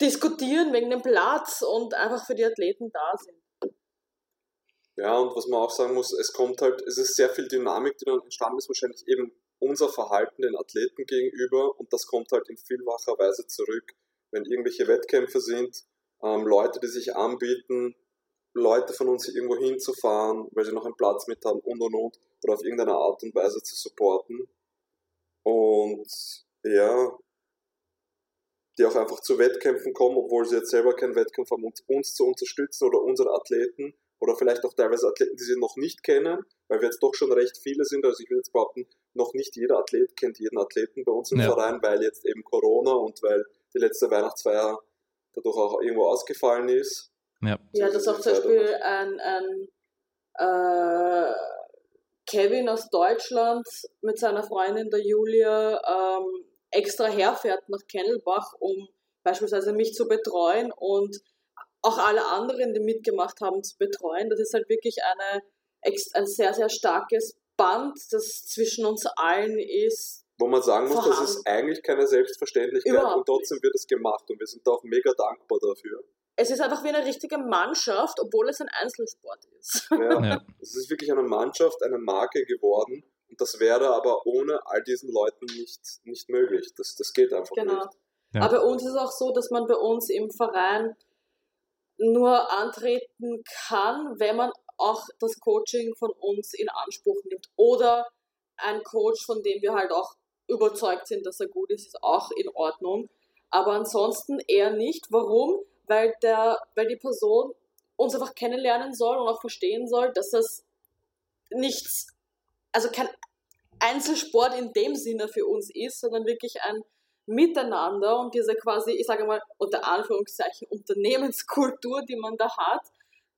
diskutieren wegen dem Platz und einfach für die Athleten da sind. Ja, und was man auch sagen muss, es kommt halt, es ist sehr viel Dynamik, die dann entstanden ist, wahrscheinlich eben unser Verhalten den Athleten gegenüber und das kommt halt in vielfacher Weise zurück. Wenn irgendwelche Wettkämpfe sind, ähm, Leute, die sich anbieten, Leute von uns irgendwo hinzufahren, weil sie noch einen Platz mit haben und und und, oder auf irgendeine Art und Weise zu supporten. Und ja, die auch einfach zu Wettkämpfen kommen, obwohl sie jetzt selber keinen Wettkampf haben, uns, uns zu unterstützen oder unsere Athleten oder vielleicht auch teilweise Athleten, die sie noch nicht kennen, weil wir jetzt doch schon recht viele sind. Also ich würde jetzt behaupten, noch nicht jeder Athlet kennt jeden Athleten bei uns im Ja. Verein, weil jetzt eben Corona und weil die letzte Weihnachtsfeier dadurch auch irgendwo ausgefallen ist. Ja. Ja, dass auch zum Beispiel ein, ein äh, Kevin aus Deutschland mit seiner Freundin der Julia ähm, extra herfährt nach Kennelbach, um beispielsweise mich zu betreuen und auch alle anderen, die mitgemacht haben, zu betreuen. Das ist halt wirklich eine, ein sehr, sehr starkes Band, das zwischen uns allen ist. Wo man sagen muss, das Vorhanden. ist eigentlich keine Selbstverständlichkeit Überhaupt und trotzdem wird es gemacht und wir sind auch mega dankbar dafür. Es ist einfach wie eine richtige Mannschaft, obwohl es ein Einzelsport ist. Ja. Ja. Es ist wirklich eine Mannschaft, eine Marke geworden und das wäre aber ohne all diesen Leuten nicht, nicht möglich. Das, das geht einfach Genau. nicht. Ja. Aber bei uns ist es auch so, dass man bei uns im Verein nur antreten kann, wenn man auch das Coaching von uns in Anspruch nimmt. Oder ein Coach, von dem wir halt auch überzeugt sind, dass er gut ist, ist auch in Ordnung. Aber ansonsten eher nicht. Warum? Weil, der, weil die Person uns einfach kennenlernen soll und auch verstehen soll, dass das nichts, also kein Einzelsport in dem Sinne für uns ist, sondern wirklich ein Miteinander und diese quasi, ich sage mal unter Anführungszeichen, Unternehmenskultur, die man da hat,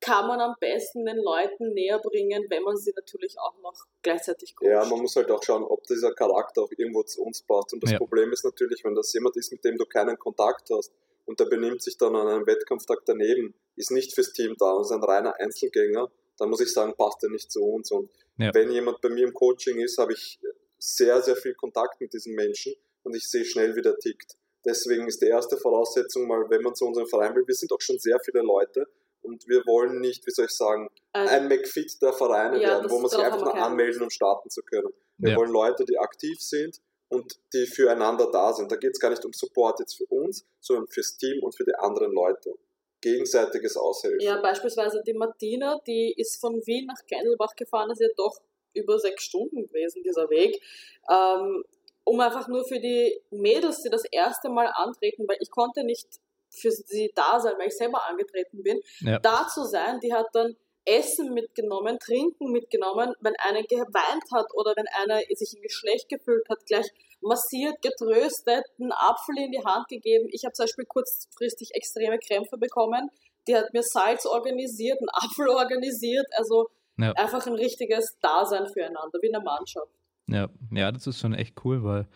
kann man am besten den Leuten näher bringen, wenn man sie natürlich auch noch gleichzeitig coacht. Ja, man muss halt auch schauen, ob dieser Charakter auch irgendwo zu uns passt. Und das Ja. Problem ist natürlich, wenn das jemand ist, mit dem du keinen Kontakt hast und der benimmt sich dann an einem Wettkampftag daneben, ist nicht fürs Team da und ist ein reiner Einzelgänger, dann muss ich sagen, passt er nicht zu uns. Und Ja. wenn jemand bei mir im Coaching ist, habe ich sehr, sehr viel Kontakt mit diesen Menschen und ich sehe schnell, wie der tickt. Deswegen ist die erste Voraussetzung mal, wenn man zu unserem Verein will, wir sind auch schon sehr viele Leute und wir wollen nicht, wie soll ich sagen, Ähm, ein McFit der Vereine Ja, werden, wo man sich einfach nur anmelden, um starten zu können. Wir Ja. wollen Leute, die aktiv sind und die füreinander da sind. Da geht es gar nicht um Support jetzt für uns, sondern fürs Team und für die anderen Leute. Gegenseitiges Aushelfen. Ja, beispielsweise die Martina, die ist von Wien nach Geidelbach gefahren, das ist ja doch über sechs Stunden gewesen, dieser Weg. Ähm, um einfach nur für die Mädels, die das erste Mal antreten, weil ich konnte nicht für sie da sein, weil ich selber angetreten bin, Ja. da zu sein, die hat dann Essen mitgenommen, Trinken mitgenommen, wenn eine geweint hat oder wenn einer sich irgendwie schlecht gefühlt hat, gleich massiert, getröstet, einen Apfel in die Hand gegeben. Ich habe zum Beispiel kurzfristig extreme Krämpfe bekommen. Die hat mir Salz organisiert, einen Apfel organisiert, also Ja. einfach ein richtiges Dasein füreinander, wie eine Mannschaft. Ja, ja, das ist schon echt cool, weil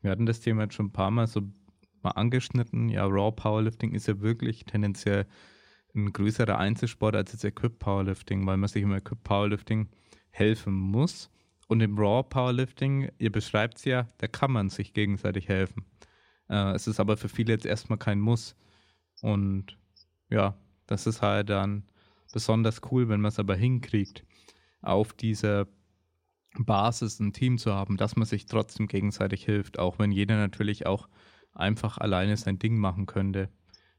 wir hatten das Thema jetzt schon ein paar Mal so mal angeschnitten. Ja, Raw Powerlifting ist ja wirklich tendenziell ein größerer Einzelsport als jetzt Equip Powerlifting, weil man sich im Equip Powerlifting helfen muss. Und im Raw Powerlifting, ihr beschreibt es ja, da kann man sich gegenseitig helfen. Äh, es ist aber für viele jetzt erstmal kein Muss. Und ja, das ist halt dann besonders cool, wenn man es aber hinkriegt, auf dieser Basis ein Team zu haben, dass man sich trotzdem gegenseitig hilft, auch wenn jeder natürlich auch einfach alleine sein Ding machen könnte.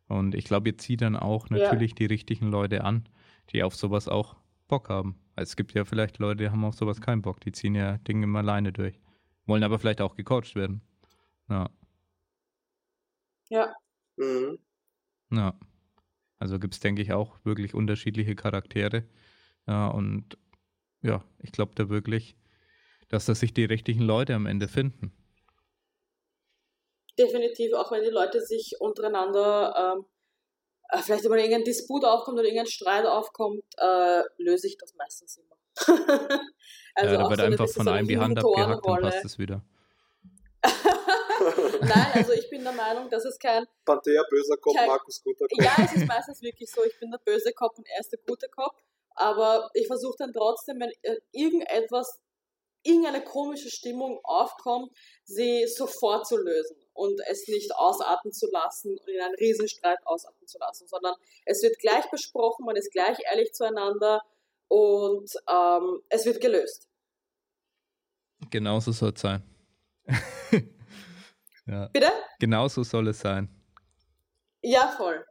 Und ich glaube, ihr zieht dann auch Ja. natürlich die richtigen Leute an, die auf sowas auch Bock haben. Also es gibt ja vielleicht Leute, die haben auf sowas keinen Bock, die ziehen ja Dinge immer alleine durch. Wollen aber vielleicht auch gecoacht werden. Ja, Ja, Mhm. ja. Also gibt es, denke ich, auch wirklich unterschiedliche Charaktere. Ja, und ja, ich glaube da wirklich, dass da sich die richtigen Leute am Ende finden. definitiv, auch wenn die Leute sich untereinander ähm, äh, vielleicht immer irgendein Disput aufkommt oder irgendein Streit aufkommt, äh, löse ich das meistens immer. also ja, da wird so einfach von so einem die Hand abgehackt, dann Mentorenrolle. passt es wieder. Nein, also ich bin der Meinung, dass es kein Panthea, böser Kopf, Kein- Markus, guter Kopf. Ja, es ist meistens wirklich so, ich bin der böse Kopf und er ist der gute Kopf. Aber ich versuche dann trotzdem, wenn äh, irgendetwas, irgendeine komische Stimmung aufkommt, sie sofort zu lösen und es nicht ausarten zu lassen und in einen Riesenstreit ausarten zu lassen, sondern es wird gleich besprochen, man ist gleich ehrlich zueinander und ähm, es wird gelöst. Genauso soll es sein. ja, Bitte? genauso soll es sein. Ja, voll.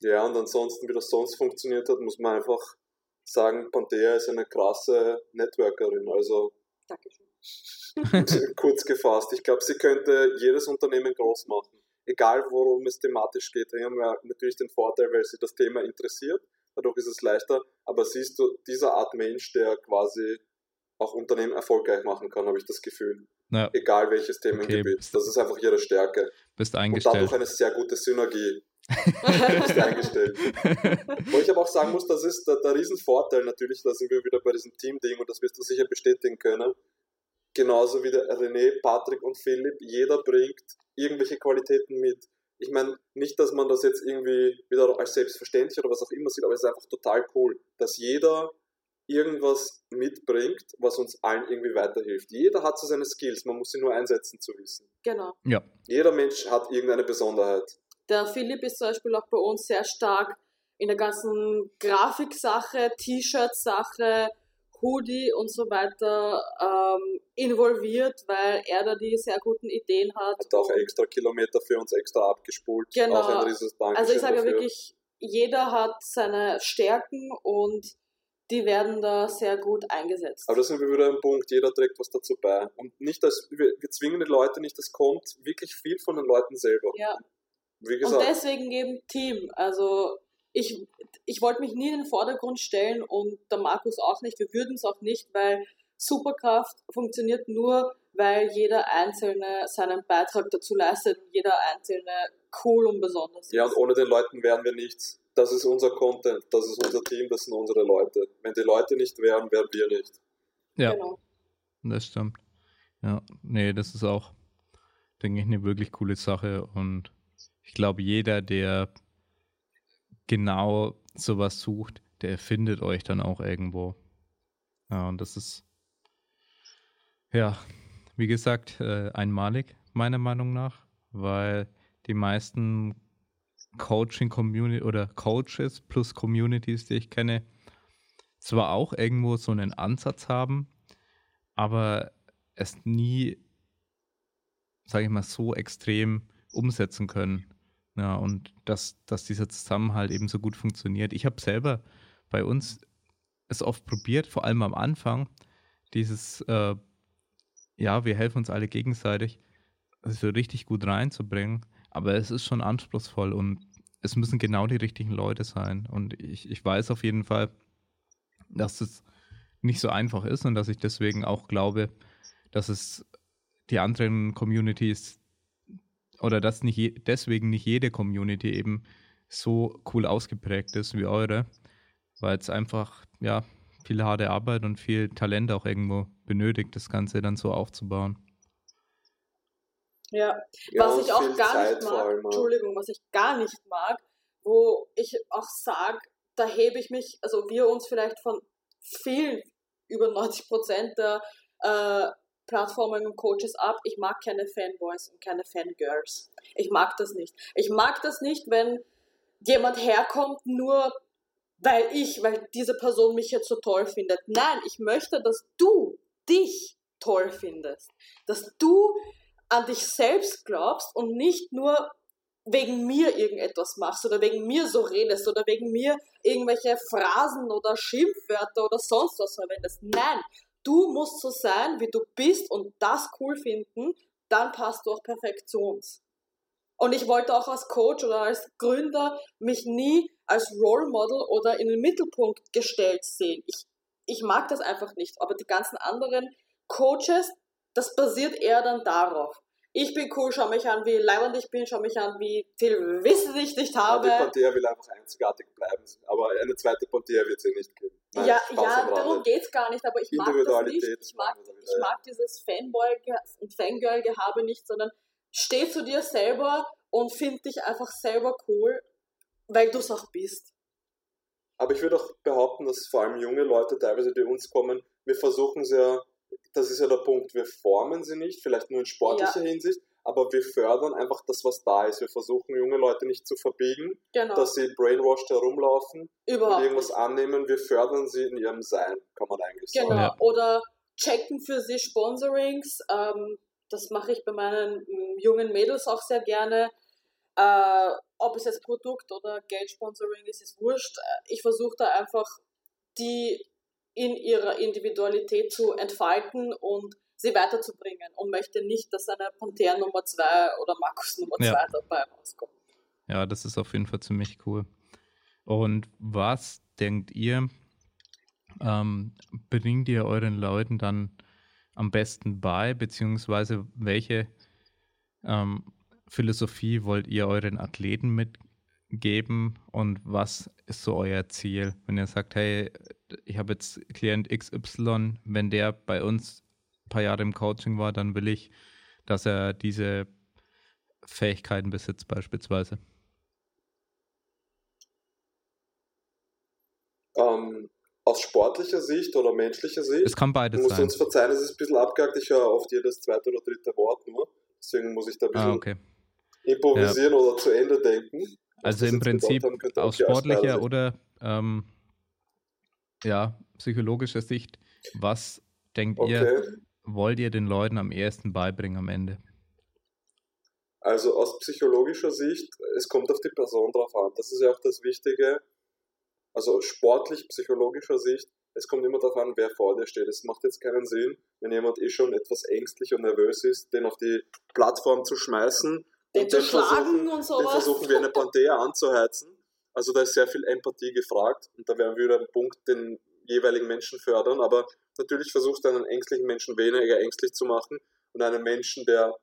Ja, und ansonsten, wie das sonst funktioniert hat, muss man einfach sagen, Panthea ist eine krasse Networkerin. Also Dankeschön. kurz gefasst, ich glaube, sie könnte jedes Unternehmen groß machen. Egal, worum es thematisch geht. Wir haben ja natürlich den Vorteil, weil sie das Thema interessiert. dadurch ist es leichter. Aber siehst du, dieser Art Mensch, der quasi auch Unternehmen erfolgreich machen kann, habe ich das Gefühl. Ja, Egal welches Themengebiet. Okay. Das ist einfach ihre Stärke. bist Und eingestellt. dadurch eine sehr gute Synergie. Eingestellt. Wo ich aber auch sagen muss, das ist der, der Riesenvorteil natürlich, da sind wir wieder bei diesem Team-Ding und das wirst du sicher bestätigen können. Genauso wie der René, Patrick und Philipp, jeder bringt irgendwelche Qualitäten mit. Ich meine, nicht, dass man das jetzt irgendwie wieder als selbstverständlich oder was auch immer sieht, aber es ist einfach total cool, dass jeder irgendwas mitbringt, was uns allen irgendwie weiterhilft. Jeder hat so seine Skills, man muss sie nur einsetzen zu wissen. Genau. ja, Jeder Mensch hat irgendeine Besonderheit. Der Philipp ist zum Beispiel auch bei uns sehr stark in der ganzen Grafiksache, T-Shirt-Sache, Hoodie und so weiter ähm, involviert, weil er da die sehr guten Ideen hat. Hat auch extra Kilometer für uns extra abgespult. Genau. Ein Also ich sage dafür. wirklich, jeder hat seine Stärken und die werden da sehr gut eingesetzt. Aber da sind wir wieder am Punkt, jeder trägt was dazu bei. Und nicht, dass wir, wir zwingen die Leute nicht, es kommt wirklich viel von den Leuten selber. ja. Wie Und gesagt, deswegen eben Team. Also ich, ich wollte mich nie in den Vordergrund stellen und der Markus auch nicht. Wir würden es auch nicht, weil Superkraft funktioniert nur, weil jeder Einzelne seinen Beitrag dazu leistet und jeder Einzelne cool und besonders ist. ja, und ohne den Leuten wären wir nichts. Das ist unser Content, das ist unser Team, das sind unsere Leute. Wenn die Leute nicht wären, wären wir nicht. ja, Genau. das stimmt. Ja, nee, das ist auch, denke ich, eine wirklich coole Sache und ich glaube, jeder, der genau sowas sucht, der findet euch dann auch irgendwo. Ja, und das ist, ja, wie gesagt, äh, einmalig, meiner Meinung nach, weil die meisten Coaching-Community oder Coaches plus Communities, die ich kenne, zwar auch irgendwo so einen Ansatz haben, aber es nie, sage ich mal, so extrem umsetzen können. Ja, und dass, dass dieser Zusammenhalt eben so gut funktioniert. Ich habe selber bei uns es oft probiert, vor allem am Anfang, dieses, äh, ja, wir helfen uns alle gegenseitig, so richtig gut reinzubringen. Aber es ist schon anspruchsvoll und es müssen genau die richtigen Leute sein. Und ich, ich weiß auf jeden Fall, dass es nicht so einfach ist und dass ich deswegen auch glaube, dass es die anderen Communities oder dass nicht je, deswegen nicht jede Community eben so cool ausgeprägt ist wie eure, weil es einfach ja viel harte Arbeit und viel Talent auch irgendwo benötigt, das Ganze dann so aufzubauen. Ja, Ja, was ich auch gar Zeit nicht mag. Entschuldigung, was ich gar nicht mag, wo ich auch sage, da hebe ich mich, also wir uns vielleicht von vielen, über 90 Prozent der äh, Plattformen und Coaches ab. Ich mag keine Fanboys und keine Fangirls. Ich mag das nicht. Ich mag das nicht, wenn jemand herkommt, nur weil ich, weil diese Person mich jetzt so toll findet. Nein, ich möchte, dass du dich toll findest. Dass du an dich selbst glaubst und nicht nur wegen mir irgendetwas machst oder wegen mir so redest oder wegen mir irgendwelche Phrasen oder Schimpfwörter oder sonst was verwendest. Nein, du musst so sein, wie du bist und das cool finden, dann passt du auch perfekt zu uns. Und ich wollte auch als Coach oder als Gründer mich nie als Role Model oder in den Mittelpunkt gestellt sehen. Ich, ich mag das einfach nicht. Aber die ganzen anderen Coaches, das basiert eher dann darauf. Ich bin cool, schau mich an, wie leibend ich bin, schau mich an, wie viel Wissen ich nicht Ja, habe. die Panthea will einfach einzigartig bleiben. Aber eine zweite Panthea wird sie nicht geben. Nein, ja, ja, darum geht's gar nicht, aber ich mag das nicht. Ich mag, ich mag dieses Fanboy und Fangirl-Gehabe nicht, sondern steh zu dir selber und find dich einfach selber cool, weil du es auch bist. Aber ich würde auch behaupten, dass vor allem junge Leute teilweise, die uns kommen, wir versuchen ja, das ist ja der Punkt, wir formen sie nicht, vielleicht nur in sportlicher Hinsicht, aber wir fördern einfach das, was da ist. Wir versuchen junge Leute nicht zu verbiegen, Genau, dass sie brainwashed herumlaufen und überhaupt irgendwas nicht. annehmen. Wir fördern sie in ihrem Sein, kann man eigentlich Genau, sagen. Ja. oder checken für sie Sponsorings. Ähm, das mache ich bei meinen mm, jungen Mädels auch sehr gerne. Äh, ob es jetzt Produkt oder Geldsponsoring ist, ist wurscht. Äh, Ich versuche da einfach die in ihrer Individualität zu entfalten und sie weiterzubringen und möchte nicht, dass eine Panther Nummer 2 oder Markus Nummer 2 Ja. dabei rauskommt. Ja, das ist auf jeden Fall ziemlich cool. Und was denkt ihr, ähm, bringt ihr euren Leuten dann am besten bei, beziehungsweise welche ähm, Philosophie wollt ihr euren Athleten mitgeben und was ist so euer Ziel? Wenn ihr sagt, hey, ich habe jetzt Klient XY, wenn der bei uns ein paar Jahre im Coaching war, dann will ich, dass er diese Fähigkeiten besitzt beispielsweise. Ähm, aus sportlicher Sicht oder menschlicher Sicht? Es kann beides du musst sein. uns verzeihen, es ist ein bisschen abgehakt. Ich höre oft jedes zweite oder dritte Wort nur. Deswegen muss ich da ein bisschen Ah, okay. improvisieren oder zu Ende denken. Also im Prinzip bedeutet aus sportlicher Sicht. oder ähm, ja, psychologischer Sicht, was denkt ihr, Okay. wollt ihr den Leuten am ehesten beibringen am Ende? Also aus psychologischer Sicht, es kommt auf die Person drauf an. Das ist ja auch das Wichtige. Also sportlich, psychologischer Sicht, es kommt immer darauf an, wer vor dir steht. Es macht jetzt keinen Sinn, wenn jemand eh schon etwas ängstlich und nervös ist, den auf die Plattform zu schmeißen Den zu den schlagen versuchen, und den sowas. versuchen wir eine Panthea anzuheizen. Also da ist sehr viel Empathie gefragt und da werden wir wieder einen Punkt den jeweiligen Menschen fördern. Aber natürlich versuchst du einen ängstlichen Menschen weniger ängstlich zu machen und einen Menschen, der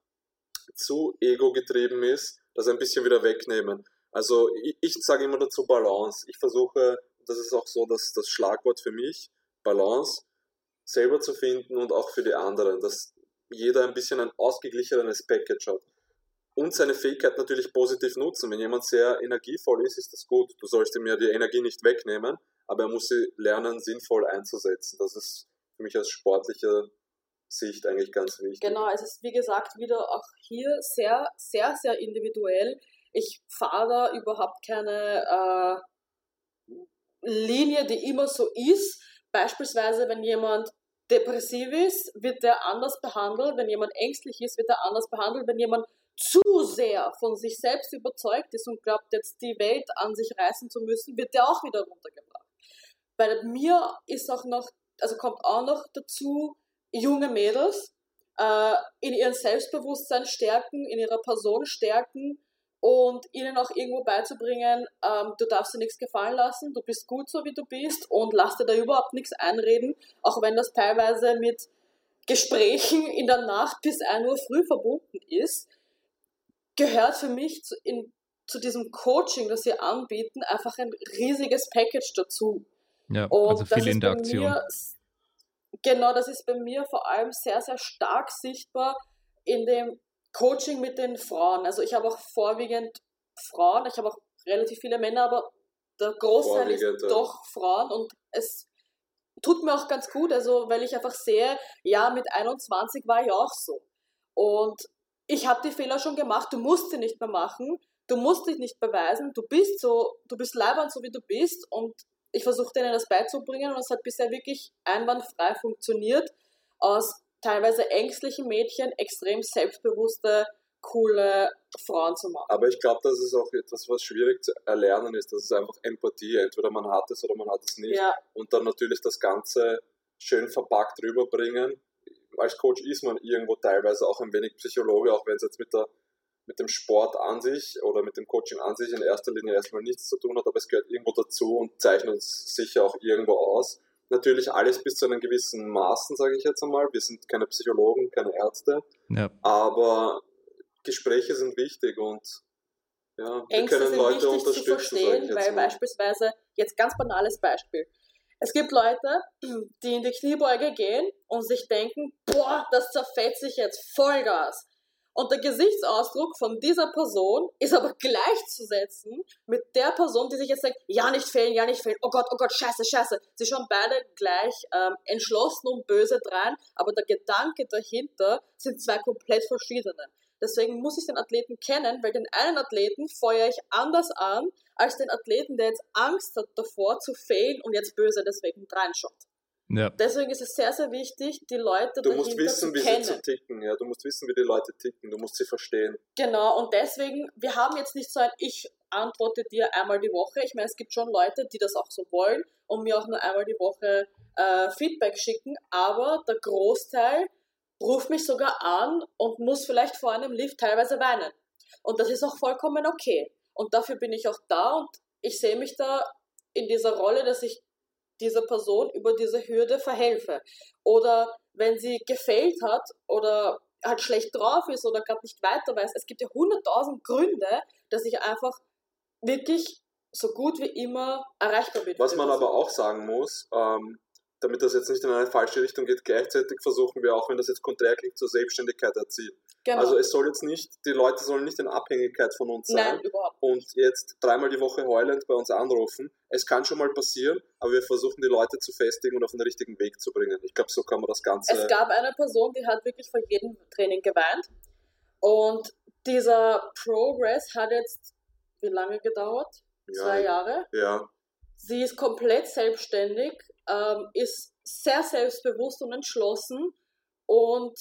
zu ego-getrieben ist, das ein bisschen wieder wegnehmen. Also ich, ich sage immer dazu Balance. Ich versuche, das ist auch so das, das Schlagwort für mich, Balance, selber zu finden und auch für die anderen, dass jeder ein bisschen ein ausgeglichenes Package hat. Und seine Fähigkeit natürlich positiv nutzen. Wenn jemand sehr energievoll ist, ist das gut. Du sollst ihm ja die Energie nicht wegnehmen, aber er muss sie lernen, sinnvoll einzusetzen. Das ist für mich aus sportlicher Sicht eigentlich ganz wichtig. Genau, es ist wie gesagt wieder auch hier sehr, sehr, sehr individuell. Ich fahre da überhaupt keine äh, Linie, die immer so ist. Beispielsweise, wenn jemand depressiv ist, wird er anders behandelt. Wenn jemand ängstlich ist, wird er anders behandelt. Wenn jemand zu sehr von sich selbst überzeugt ist und glaubt, jetzt die Welt an sich reißen zu müssen, wird er auch wieder runtergebracht. Bei mir ist auch noch, also kommt auch noch dazu, junge Mädels äh, in ihrem Selbstbewusstsein stärken, in ihrer Person stärken und ihnen auch irgendwo beizubringen, ähm, du darfst dir nichts gefallen lassen, du bist gut so wie du bist und lass dir da überhaupt nichts einreden, auch wenn das teilweise mit Gesprächen in der Nacht bis 1 Uhr früh verbunden ist, gehört für mich zu, in, zu diesem Coaching, das sie anbieten, einfach ein riesiges Package dazu. Ja, Und also das viel ist Interaktion. Mir, genau, das ist bei mir vor allem sehr, sehr stark sichtbar in dem Coaching mit den Frauen. Also ich habe auch vorwiegend Frauen, ich habe auch relativ viele Männer, aber der Großteil ist Vorwiegend, doch Frauen und es tut mir auch ganz gut, also weil ich einfach sehe, ja, mit 21 war ich auch so. Und ich habe die Fehler schon gemacht, du musst sie nicht mehr machen, du musst dich nicht beweisen, du bist so, du bist leibend so wie du bist und ich versuche denen das beizubringen und es hat bisher wirklich einwandfrei funktioniert. Aus teilweise ängstlichen Mädchen extrem selbstbewusste, coole Frauen zu machen. Aber ich glaube, das ist auch etwas, was schwierig zu erlernen ist. Das ist einfach Empathie. Entweder man hat es oder man hat es nicht. Ja, Und dann natürlich das Ganze schön verpackt rüberbringen. Als Coach ist man irgendwo teilweise auch ein wenig Psychologe, auch wenn es jetzt mit, der, mit dem Sport an sich oder mit dem Coaching an sich in erster Linie erstmal nichts zu tun hat, aber es gehört irgendwo dazu und zeichnet uns sicher auch irgendwo aus. Natürlich alles bis zu einem gewissen Maßen, sage ich jetzt einmal. Wir sind keine Psychologen, keine Ärzte, Ja, aber Gespräche sind wichtig und ja, wir Ängste können sind Leute wichtig zu unterstützen, ich verstehen, weil mal. beispielsweise, jetzt ganz banales Beispiel, es gibt Leute, die in die Kniebeuge gehen und sich denken, boah, das zerfetzt sich jetzt Vollgas. Und der Gesichtsausdruck von dieser Person ist aber gleichzusetzen mit der Person, die sich jetzt denkt, ja nicht fehlen, ja nicht fehlen, oh Gott, oh Gott, scheiße, scheiße. Sie schauen beide gleich ähm, entschlossen und böse drein, aber der Gedanke dahinter sind zwei komplett verschiedene. Deswegen muss ich den Athleten kennen, weil den einen Athleten feuere ich anders an, als den Athleten, der jetzt Angst hat davor zu fehlen und jetzt böse deswegen reinschaut. ja, Deswegen ist es sehr, sehr wichtig, die Leute Du musst wissen, zu wie kennen. sie zu ticken, ja. Du musst wissen, wie die Leute ticken. Du musst sie verstehen. Genau, und deswegen, wir haben jetzt nicht so ein Ich antworte dir einmal die Woche. Ich meine, es gibt schon Leute, die das auch so wollen und mir auch nur einmal die Woche äh, Feedback schicken, aber der Großteil ruft mich sogar an und muss vielleicht vor einem Lift teilweise weinen. Und das ist auch vollkommen okay. Und dafür bin ich auch da und ich sehe mich da in dieser Rolle, dass ich dieser Person über diese Hürde verhelfe. Oder wenn sie gefailt hat oder halt schlecht drauf ist oder gerade nicht weiter weiß. Es gibt ja hunderttausend Gründe, dass ich einfach wirklich so gut wie immer erreichbar bin. Was man aber auch sagen muss, ähm, damit das jetzt nicht in eine falsche Richtung geht, gleichzeitig versuchen wir auch, wenn das jetzt konträr klingt, zur Selbstständigkeit erzielen. Genau. Also es soll jetzt nicht, die Leute sollen nicht in Abhängigkeit von uns sein Nein, und jetzt dreimal die Woche heulend bei uns anrufen. Es kann schon mal passieren, aber wir versuchen die Leute zu festigen und auf den richtigen Weg zu bringen. Ich glaube, so kann man das Ganze. Es gab eine Person, die hat wirklich vor jedem Training geweint. Und dieser Progress hat jetzt wie lange gedauert? Ja, Zwei Jahre. Ja, Sie ist komplett selbstständig, ähm, ist sehr selbstbewusst und entschlossen und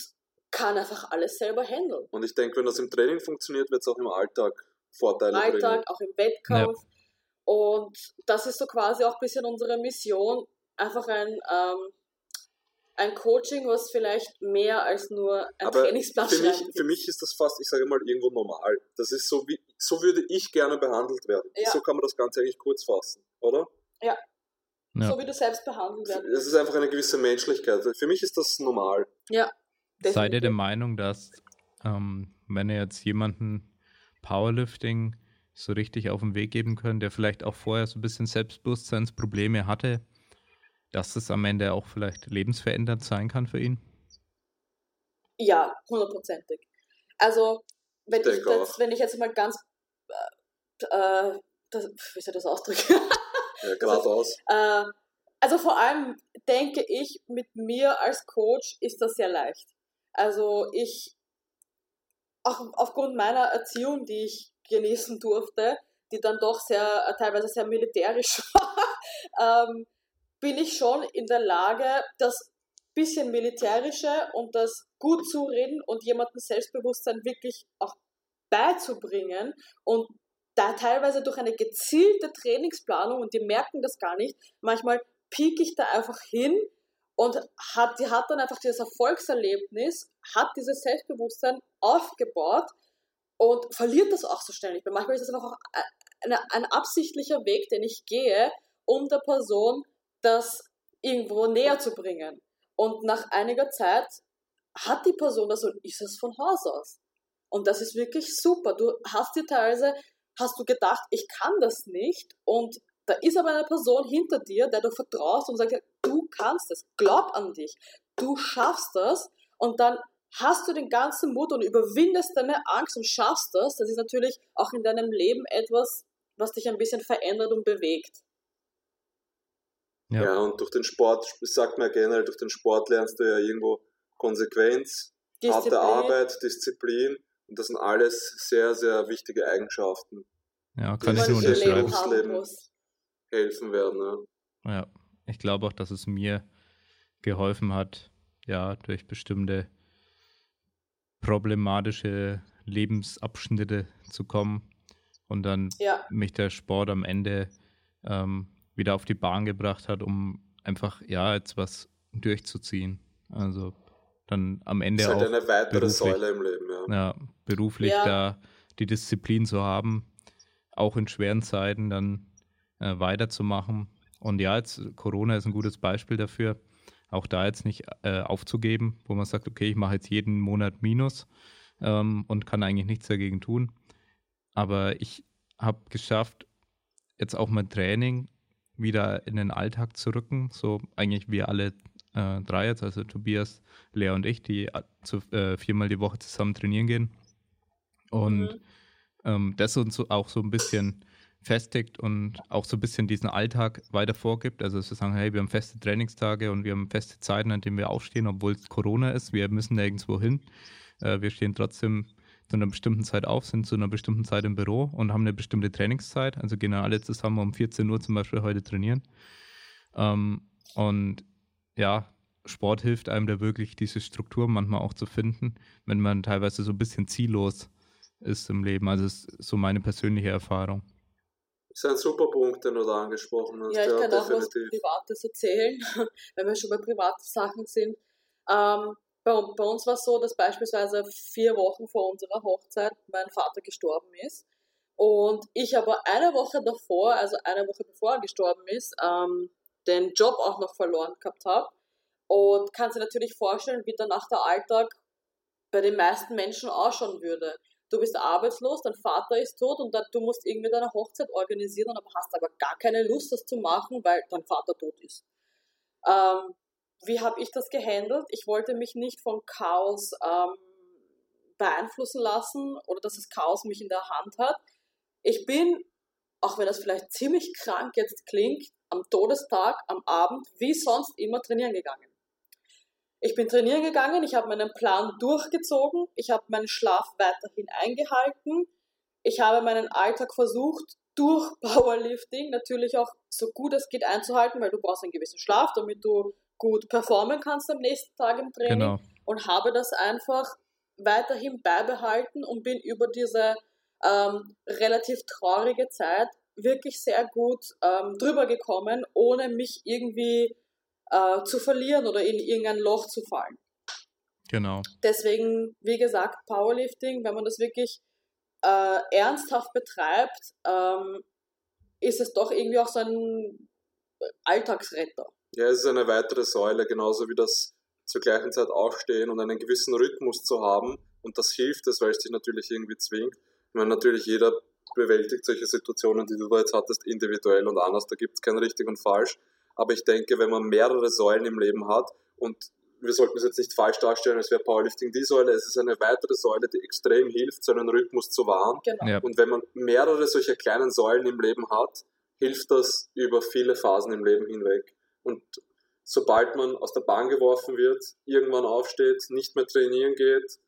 kann einfach alles selber handeln. und ich denke, wenn das im Training funktioniert, wird es auch im Alltag Vorteile bringen. Alltag, auch im Wettkampf. Und das ist so quasi auch ein bisschen unsere Mission, einfach ein, ähm, ein Coaching, was vielleicht mehr als nur ein Aber Trainingsplan für mich, für mich ist das fast, ich sage mal, irgendwo normal. Das ist so, wie, so würde ich gerne behandelt werden. Ja. So kann man das Ganze eigentlich kurz fassen, oder? Ja. so wie du selbst behandelt werden. Es ist einfach eine gewisse Menschlichkeit. Für mich ist das normal. Ja. Seid ihr definitiv. der Meinung, dass ähm, wenn ihr jetzt jemanden Powerlifting so richtig auf den Weg geben könnt, der vielleicht auch vorher so ein bisschen Selbstbewusstseinsprobleme hatte, dass das am Ende auch vielleicht lebensverändernd sein kann für ihn? Ja, hundertprozentig. Also, wenn ich, das, auch. wenn ich jetzt mal ganz, äh, äh, das, wie soll ich das ausdrücken? Ja, geradeaus. äh, also vor allem denke ich, mit mir als Coach ist das sehr leicht. Also ich, auch aufgrund meiner Erziehung, die ich genießen durfte, die dann doch sehr, äh, teilweise sehr militärisch war, ähm, bin ich schon in der Lage, das bisschen militärische und das gut zu reden und jemandem Selbstbewusstsein wirklich auch beizubringen und da teilweise durch eine gezielte Trainingsplanung und die merken das gar nicht, manchmal pieke ich da einfach hin und hat, die hat dann einfach dieses Erfolgserlebnis, hat dieses Selbstbewusstsein aufgebaut und verliert das auch so schnell nicht mehr. Manchmal ist es einfach auch ein, ein absichtlicher Weg, den ich gehe, um der Person das irgendwo näher zu bringen. Und nach einiger Zeit hat die Person das und ist es von Haus aus. Und das ist wirklich super. Du hast dir teilweise, hast du gedacht, ich kann das nicht und da ist aber eine Person hinter dir, der du vertraust und sagt, du kannst es, glaub an dich, du schaffst das und dann hast du den ganzen Mut und überwindest deine Angst und schaffst das. Das ist natürlich auch in deinem Leben etwas, was dich ein bisschen verändert und bewegt. Ja. Ja. und durch den Sport, ich sag mal generell, durch den Sport lernst du ja irgendwo Konsequenz, harte Arbeit, Disziplin. Und das sind alles sehr, sehr wichtige Eigenschaften, Ja, Die kann die ich man nur sehr im Leben unterschreiben. Leben. muss. helfen werden. Ne? Ja, ich glaube auch, dass es mir geholfen hat, ja, durch bestimmte problematische Lebensabschnitte zu kommen und dann Ja, mich der Sport am Ende ähm, wieder auf die Bahn gebracht hat, um einfach, ja, jetzt was durchzuziehen. Also dann am Ende Das ist auch halt eine weitere beruflich. Säule im Leben. Ja. ja, beruflich Ja. da die Disziplin zu haben, auch in schweren Zeiten dann äh, weiterzumachen. Und ja, jetzt Corona ist ein gutes Beispiel dafür, auch da jetzt nicht äh, aufzugeben, wo man sagt, okay, ich mache jetzt jeden Monat Minus ähm, und kann eigentlich nichts dagegen tun. Aber ich habe geschafft, jetzt auch mein Training wieder in den Alltag zu rücken. So eigentlich wir alle äh, drei jetzt, also Tobias, Lea und ich, die äh, zu, äh, viermal die Woche zusammen trainieren gehen. Und Mhm. ähm, das uns so auch so ein bisschen festigt und auch so ein bisschen diesen Alltag weiter vorgibt. Also zu sagen, hey, wir haben feste Trainingstage und wir haben feste Zeiten, an denen wir aufstehen, obwohl es Corona ist. Wir müssen nirgendwo hin. Äh, wir stehen trotzdem zu einer bestimmten Zeit auf, sind zu einer bestimmten Zeit im Büro und haben eine bestimmte Trainingszeit. Also gehen alle zusammen um 14 Uhr zum Beispiel heute trainieren. Ähm, und ja, Sport hilft einem da wirklich, diese Struktur manchmal auch zu finden, wenn man teilweise so ein bisschen ziellos ist im Leben. Also das ist so meine persönliche Erfahrung. Das ist ein super Punkt, den du da angesprochen hast. Ja, ich kann auch was definitiv. Privates erzählen, wenn wir schon bei privaten Sachen sind. Ähm, bei, bei uns war es so, dass beispielsweise vier Wochen vor unserer Hochzeit mein Vater gestorben ist. Und ich aber eine Woche davor, also eine Woche bevor er gestorben ist, ähm, den Job auch noch verloren gehabt habe. Und kann sich natürlich vorstellen, wie danach der Alltag bei den meisten Menschen ausschauen würde. Du bist arbeitslos, dein Vater ist tot und du musst irgendwie deine Hochzeit organisieren, aber hast aber gar keine Lust, das zu machen, weil dein Vater tot ist. Ähm, wie habe ich das gehandelt? Ich wollte mich nicht von Chaos ähm, beeinflussen lassen oder dass das Chaos mich in der Hand hat. Ich bin, auch wenn das vielleicht ziemlich krank jetzt klingt, am Todestag, am Abend, wie sonst immer trainieren gegangen. Ich bin trainieren gegangen, ich habe meinen Plan durchgezogen, ich habe meinen Schlaf weiterhin eingehalten, ich habe meinen Alltag versucht, durch Powerlifting natürlich auch so gut es geht einzuhalten, weil du brauchst einen gewissen Schlaf, damit du gut performen kannst am nächsten Tag im Training genau. und habe das einfach weiterhin beibehalten und bin über diese ähm, relativ traurige Zeit wirklich sehr gut ähm, drüber gekommen, ohne mich irgendwie äh, zu verlieren oder in irgendein Loch zu fallen. Genau. Deswegen, wie gesagt, Powerlifting, wenn man das wirklich äh, ernsthaft betreibt, ähm, ist es doch irgendwie auch so ein Alltagsretter. Ja, es ist eine weitere Säule, genauso wie das zur gleichen Zeit aufstehen und einen gewissen Rhythmus zu haben. Und das hilft es, weil es dich natürlich irgendwie zwingt. Ich meine, natürlich jeder bewältigt solche Situationen, die du da jetzt hattest, individuell und anders. Da gibt es kein richtig und falsch. Aber ich denke, wenn man mehrere Säulen im Leben hat und wir sollten es jetzt nicht falsch darstellen, als wäre Powerlifting die Säule. Es ist eine weitere Säule, die extrem hilft, so einen Rhythmus zu wahren. Genau. Ja. Und wenn man mehrere solcher kleinen Säulen im Leben hat, hilft das über viele Phasen im Leben hinweg. Und sobald man aus der Bahn geworfen wird, irgendwann aufsteht, nicht mehr trainieren geht,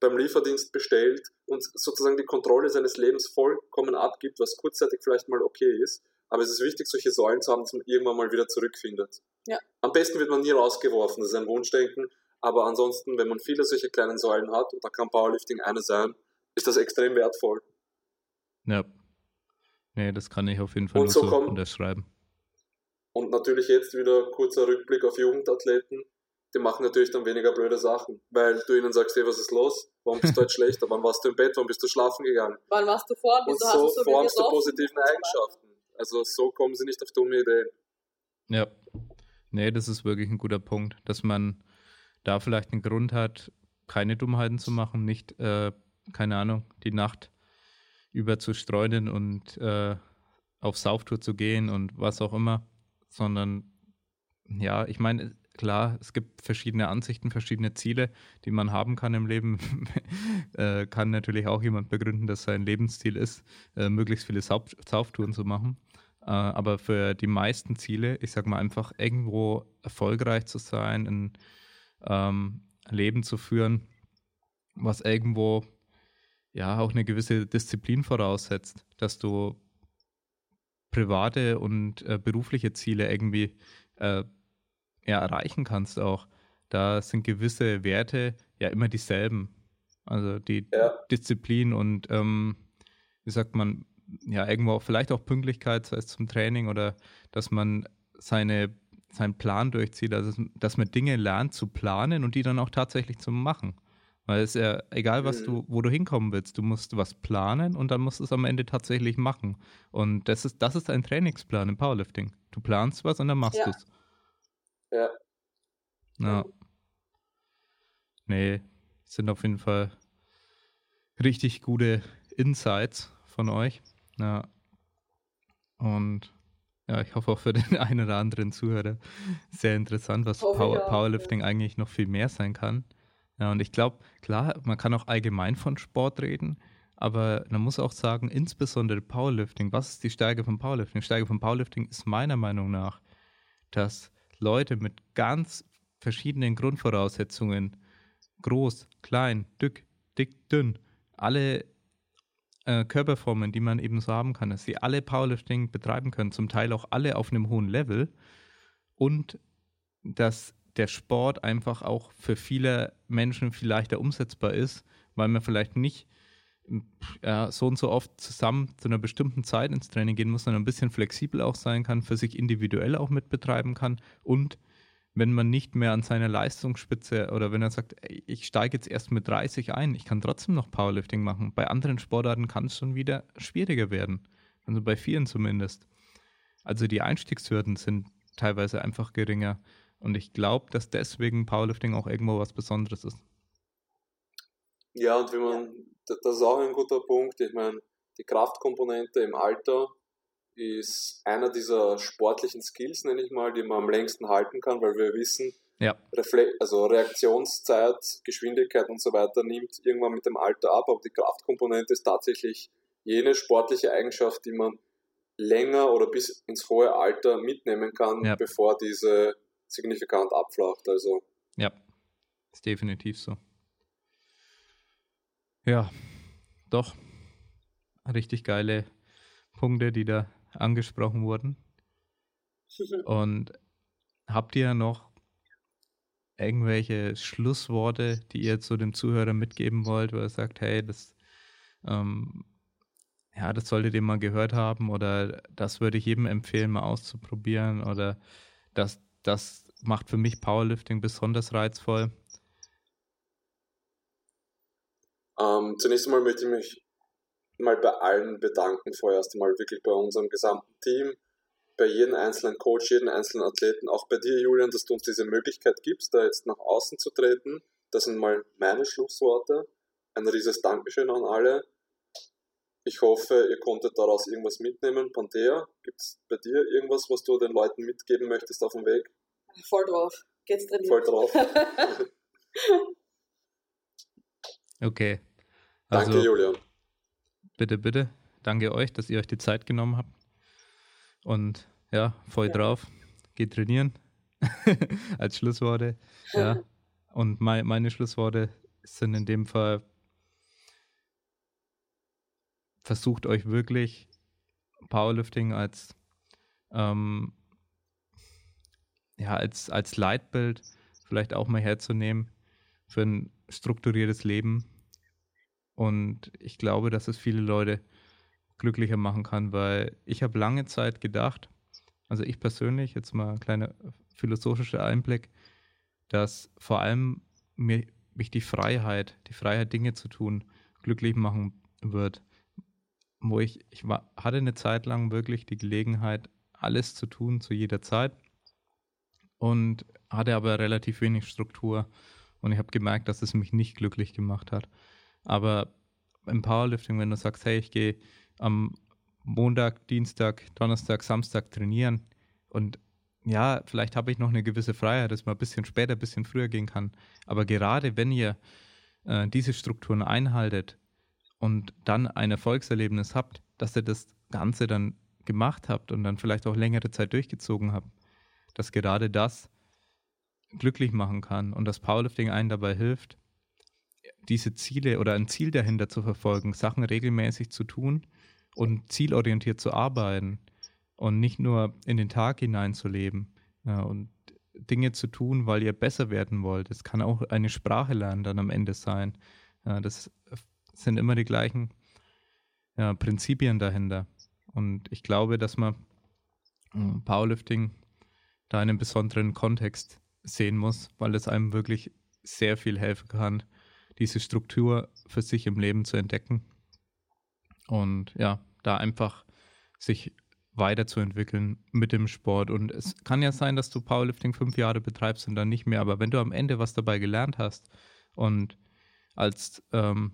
beim Lieferdienst bestellt und sozusagen die Kontrolle seines Lebens vollkommen abgibt, was kurzzeitig vielleicht mal okay ist, aber es ist wichtig, solche Säulen zu haben, dass man irgendwann mal wieder zurückfindet. Ja. Am besten wird man nie rausgeworfen, das ist ein Wunschdenken. Aber ansonsten, wenn man viele solche kleinen Säulen hat, und da kann Powerlifting eine sein, ist das extrem wertvoll. Ja. Nee, das kann ich auf jeden Fall und so, so unterschreiben. Und natürlich jetzt wieder kurzer Rückblick auf Jugendathleten. Die machen natürlich dann weniger blöde Sachen, weil du ihnen sagst, hey, was ist los? Warum bist du heute schlechter? Wann warst du im Bett? Warum bist du schlafen gegangen? Wann warst du vor? Und so, so formst du positiven Eigenschaften. Also so kommen sie nicht auf dumme Ideen. Ja. Nee, das ist wirklich ein guter Punkt, dass man da vielleicht einen Grund hat, keine Dummheiten zu machen, nicht, äh, keine Ahnung, die Nacht über zu streunen und äh, auf Sauftour zu gehen und was auch immer, sondern ja, ich meine, klar, es gibt verschiedene Ansichten, verschiedene Ziele, die man haben kann im Leben. äh, kann natürlich auch jemand begründen, dass sein Lebensziel ist, äh, möglichst viele Sauf Sauftouren zu machen. Äh, aber für die meisten Ziele, ich sag mal einfach irgendwo erfolgreich zu sein, ein ähm, Leben zu führen, was irgendwo ja auch eine gewisse Disziplin voraussetzt, dass du private und äh, berufliche Ziele irgendwie äh, ja, erreichen kannst auch. Da sind gewisse Werte ja immer dieselben. Also die ja. Disziplin und ähm, wie sagt man, ja, irgendwo vielleicht auch Pünktlichkeit, sei es zum Training oder dass man seine, seinen Plan durchzieht, also dass man Dinge lernt zu planen und die dann auch tatsächlich zu machen. Weil es ist ja egal, was du, wo du hinkommen willst, du musst was planen und dann musst du es am Ende tatsächlich machen. Und das ist, das ist ein Trainingsplan im Powerlifting. Du planst was und dann machst ja. du es. Ja. Ja. Nee, sind auf jeden Fall richtig gute Insights von euch. Ja. Und ja, ich hoffe auch für den einen oder anderen Zuhörer sehr interessant, was Power, Powerlifting eigentlich noch viel mehr sein kann. Ja, und ich glaube, klar, man kann auch allgemein von Sport reden, aber man muss auch sagen, insbesondere Powerlifting, was ist die Stärke von Powerlifting? Die Stärke von Powerlifting ist meiner Meinung nach, dass Leute mit ganz verschiedenen Grundvoraussetzungen, groß, klein, dick, dick, dünn, alle äh, Körperformen, die man eben so haben kann, dass sie alle Powerlifting betreiben können, zum Teil auch alle auf einem hohen Level und dass der Sport einfach auch für viele Menschen viel leichter umsetzbar ist, weil man vielleicht nicht ja, so und so oft zusammen zu einer bestimmten Zeit ins Training gehen muss, sondern ein bisschen flexibel auch sein kann, für sich individuell auch mit betreiben kann und wenn man nicht mehr an seiner Leistungsspitze oder wenn er sagt, ich steige jetzt erst mit 30 ein, ich kann trotzdem noch Powerlifting machen. Bei anderen Sportarten kann es schon wieder schwieriger werden. Also bei vielen zumindest. Also die Einstiegshürden sind teilweise einfach geringer. Und ich glaube, dass deswegen Powerlifting auch irgendwo was Besonderes ist. Ja, und wenn man, das ist auch ein guter Punkt. Ich meine, die Kraftkomponente im Alter ist einer dieser sportlichen Skills, nenne ich mal, die man am längsten halten kann, weil wir wissen, ja. Refle also Reaktionszeit, Geschwindigkeit und so weiter nimmt irgendwann mit dem Alter ab, aber die Kraftkomponente ist tatsächlich jene sportliche Eigenschaft, die man länger oder bis ins hohe Alter mitnehmen kann, Ja. bevor diese signifikant abflacht. Also Ja, ist definitiv so. Ja, doch. Richtig geile Punkte, die da angesprochen wurden. Und habt ihr noch irgendwelche Schlussworte, die ihr zu dem Zuhörer mitgeben wollt, wo ihr sagt, hey, das, ähm, ja, das solltet ihr mal gehört haben oder das würde ich jedem empfehlen, mal auszuprobieren oder das, das macht für mich Powerlifting besonders reizvoll. Ähm, zunächst einmal möchte ich mich mal bei allen bedanken, vorerst einmal wirklich bei unserem gesamten Team, bei jedem einzelnen Coach, jedem einzelnen Athleten, auch bei dir, Julian, dass du uns diese Möglichkeit gibst, da jetzt nach außen zu treten. Das sind mal meine Schlussworte. Ein riesiges Dankeschön an alle. Ich hoffe, ihr konntet daraus irgendwas mitnehmen. Panthea, gibt es bei dir irgendwas, was du den Leuten mitgeben möchtest auf dem Weg? Voll drauf. Geht's trainieren. Voll drauf. Okay. Danke, Also Julian. bitte, bitte. Danke euch, dass ihr euch die Zeit genommen habt. Und ja, voll Ja. drauf. Geht trainieren. Als Schlussworte. Ja. Und mei- meine Schlussworte sind in dem Fall, versucht euch wirklich Powerlifting als, ähm, ja, als, als Leitbild vielleicht auch mal herzunehmen für ein strukturiertes Leben. Und ich glaube, dass es viele Leute glücklicher machen kann, weil ich habe lange Zeit gedacht, also ich persönlich, jetzt mal ein kleiner philosophischer Einblick, dass vor allem mir, mich die Freiheit, die Freiheit, Dinge zu tun, glücklich machen wird. Wo ich, ich war, hatte eine Zeit lang wirklich die Gelegenheit, alles zu tun zu jeder Zeit und hatte aber relativ wenig Struktur. Und ich habe gemerkt, dass es mich nicht glücklich gemacht hat. Aber im Powerlifting, wenn du sagst, hey, ich gehe am Montag, Dienstag, Donnerstag, Samstag trainieren und ja, vielleicht habe ich noch eine gewisse Freiheit, dass man ein bisschen später, ein bisschen früher gehen kann. Aber gerade wenn ihr äh, diese Strukturen einhaltet und dann ein Erfolgserlebnis habt, dass ihr das Ganze dann gemacht habt und dann vielleicht auch längere Zeit durchgezogen habt, dass gerade das glücklich machen kann und das Powerlifting einen dabei hilft, diese Ziele oder ein Ziel dahinter zu verfolgen, Sachen regelmäßig zu tun und zielorientiert zu arbeiten und nicht nur in den Tag hineinzuleben ja, und Dinge zu tun, weil ihr besser werden wollt. Es kann auch eine Sprache lernen dann am Ende sein. Ja, das sind immer die gleichen ja, Prinzipien dahinter. Und ich glaube, dass man mm, Powerlifting da in einem besonderen Kontext sehen muss, weil es einem wirklich sehr viel helfen kann, diese Struktur für sich im Leben zu entdecken und ja, da einfach sich weiterzuentwickeln mit dem Sport. Und es kann ja sein, dass du Powerlifting fünf Jahre betreibst und dann nicht mehr, aber wenn du am Ende was dabei gelernt hast und als, ähm,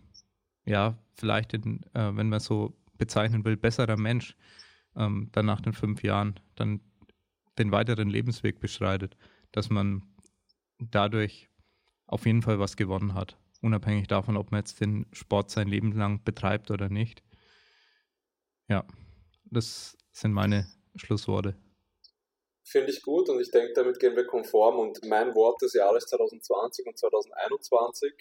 ja, vielleicht, in, äh, wenn man so bezeichnen will, besserer Mensch, ähm, dann nach den fünf Jahren dann den weiteren Lebensweg beschreitet, dass man dadurch auf jeden Fall was gewonnen hat, unabhängig davon, ob man jetzt den Sport sein Leben lang betreibt oder nicht. Ja, das sind meine Schlussworte. Finde ich gut und ich denke, damit gehen wir konform. Und mein Wort des Jahres 2020 und 2021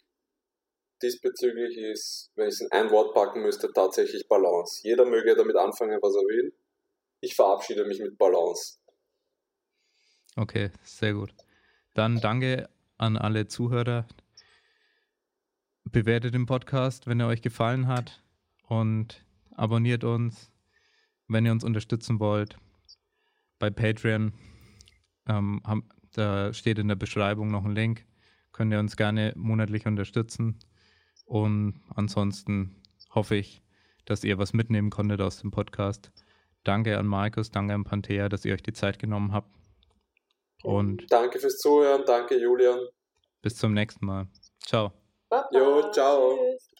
diesbezüglich ist, wenn ich es in ein Wort packen müsste, tatsächlich Balance. Jeder möge damit anfangen, was er will. Ich verabschiede mich mit Balance. Okay, sehr gut. Dann danke an alle Zuhörer. Bewertet den Podcast, wenn er euch gefallen hat und abonniert uns, wenn ihr uns unterstützen wollt. Bei Patreon ähm, haben, Da steht in der Beschreibung noch ein Link. Könnt ihr uns gerne monatlich unterstützen. Und ansonsten hoffe ich, dass ihr was mitnehmen konntet aus dem Podcast. Danke an Markus, danke an Panthea, dass ihr euch die Zeit genommen habt. Und Danke fürs Zuhören, danke Julian. bis zum nächsten Mal. Ciao. Baba. Jo, ciao. Tschüss.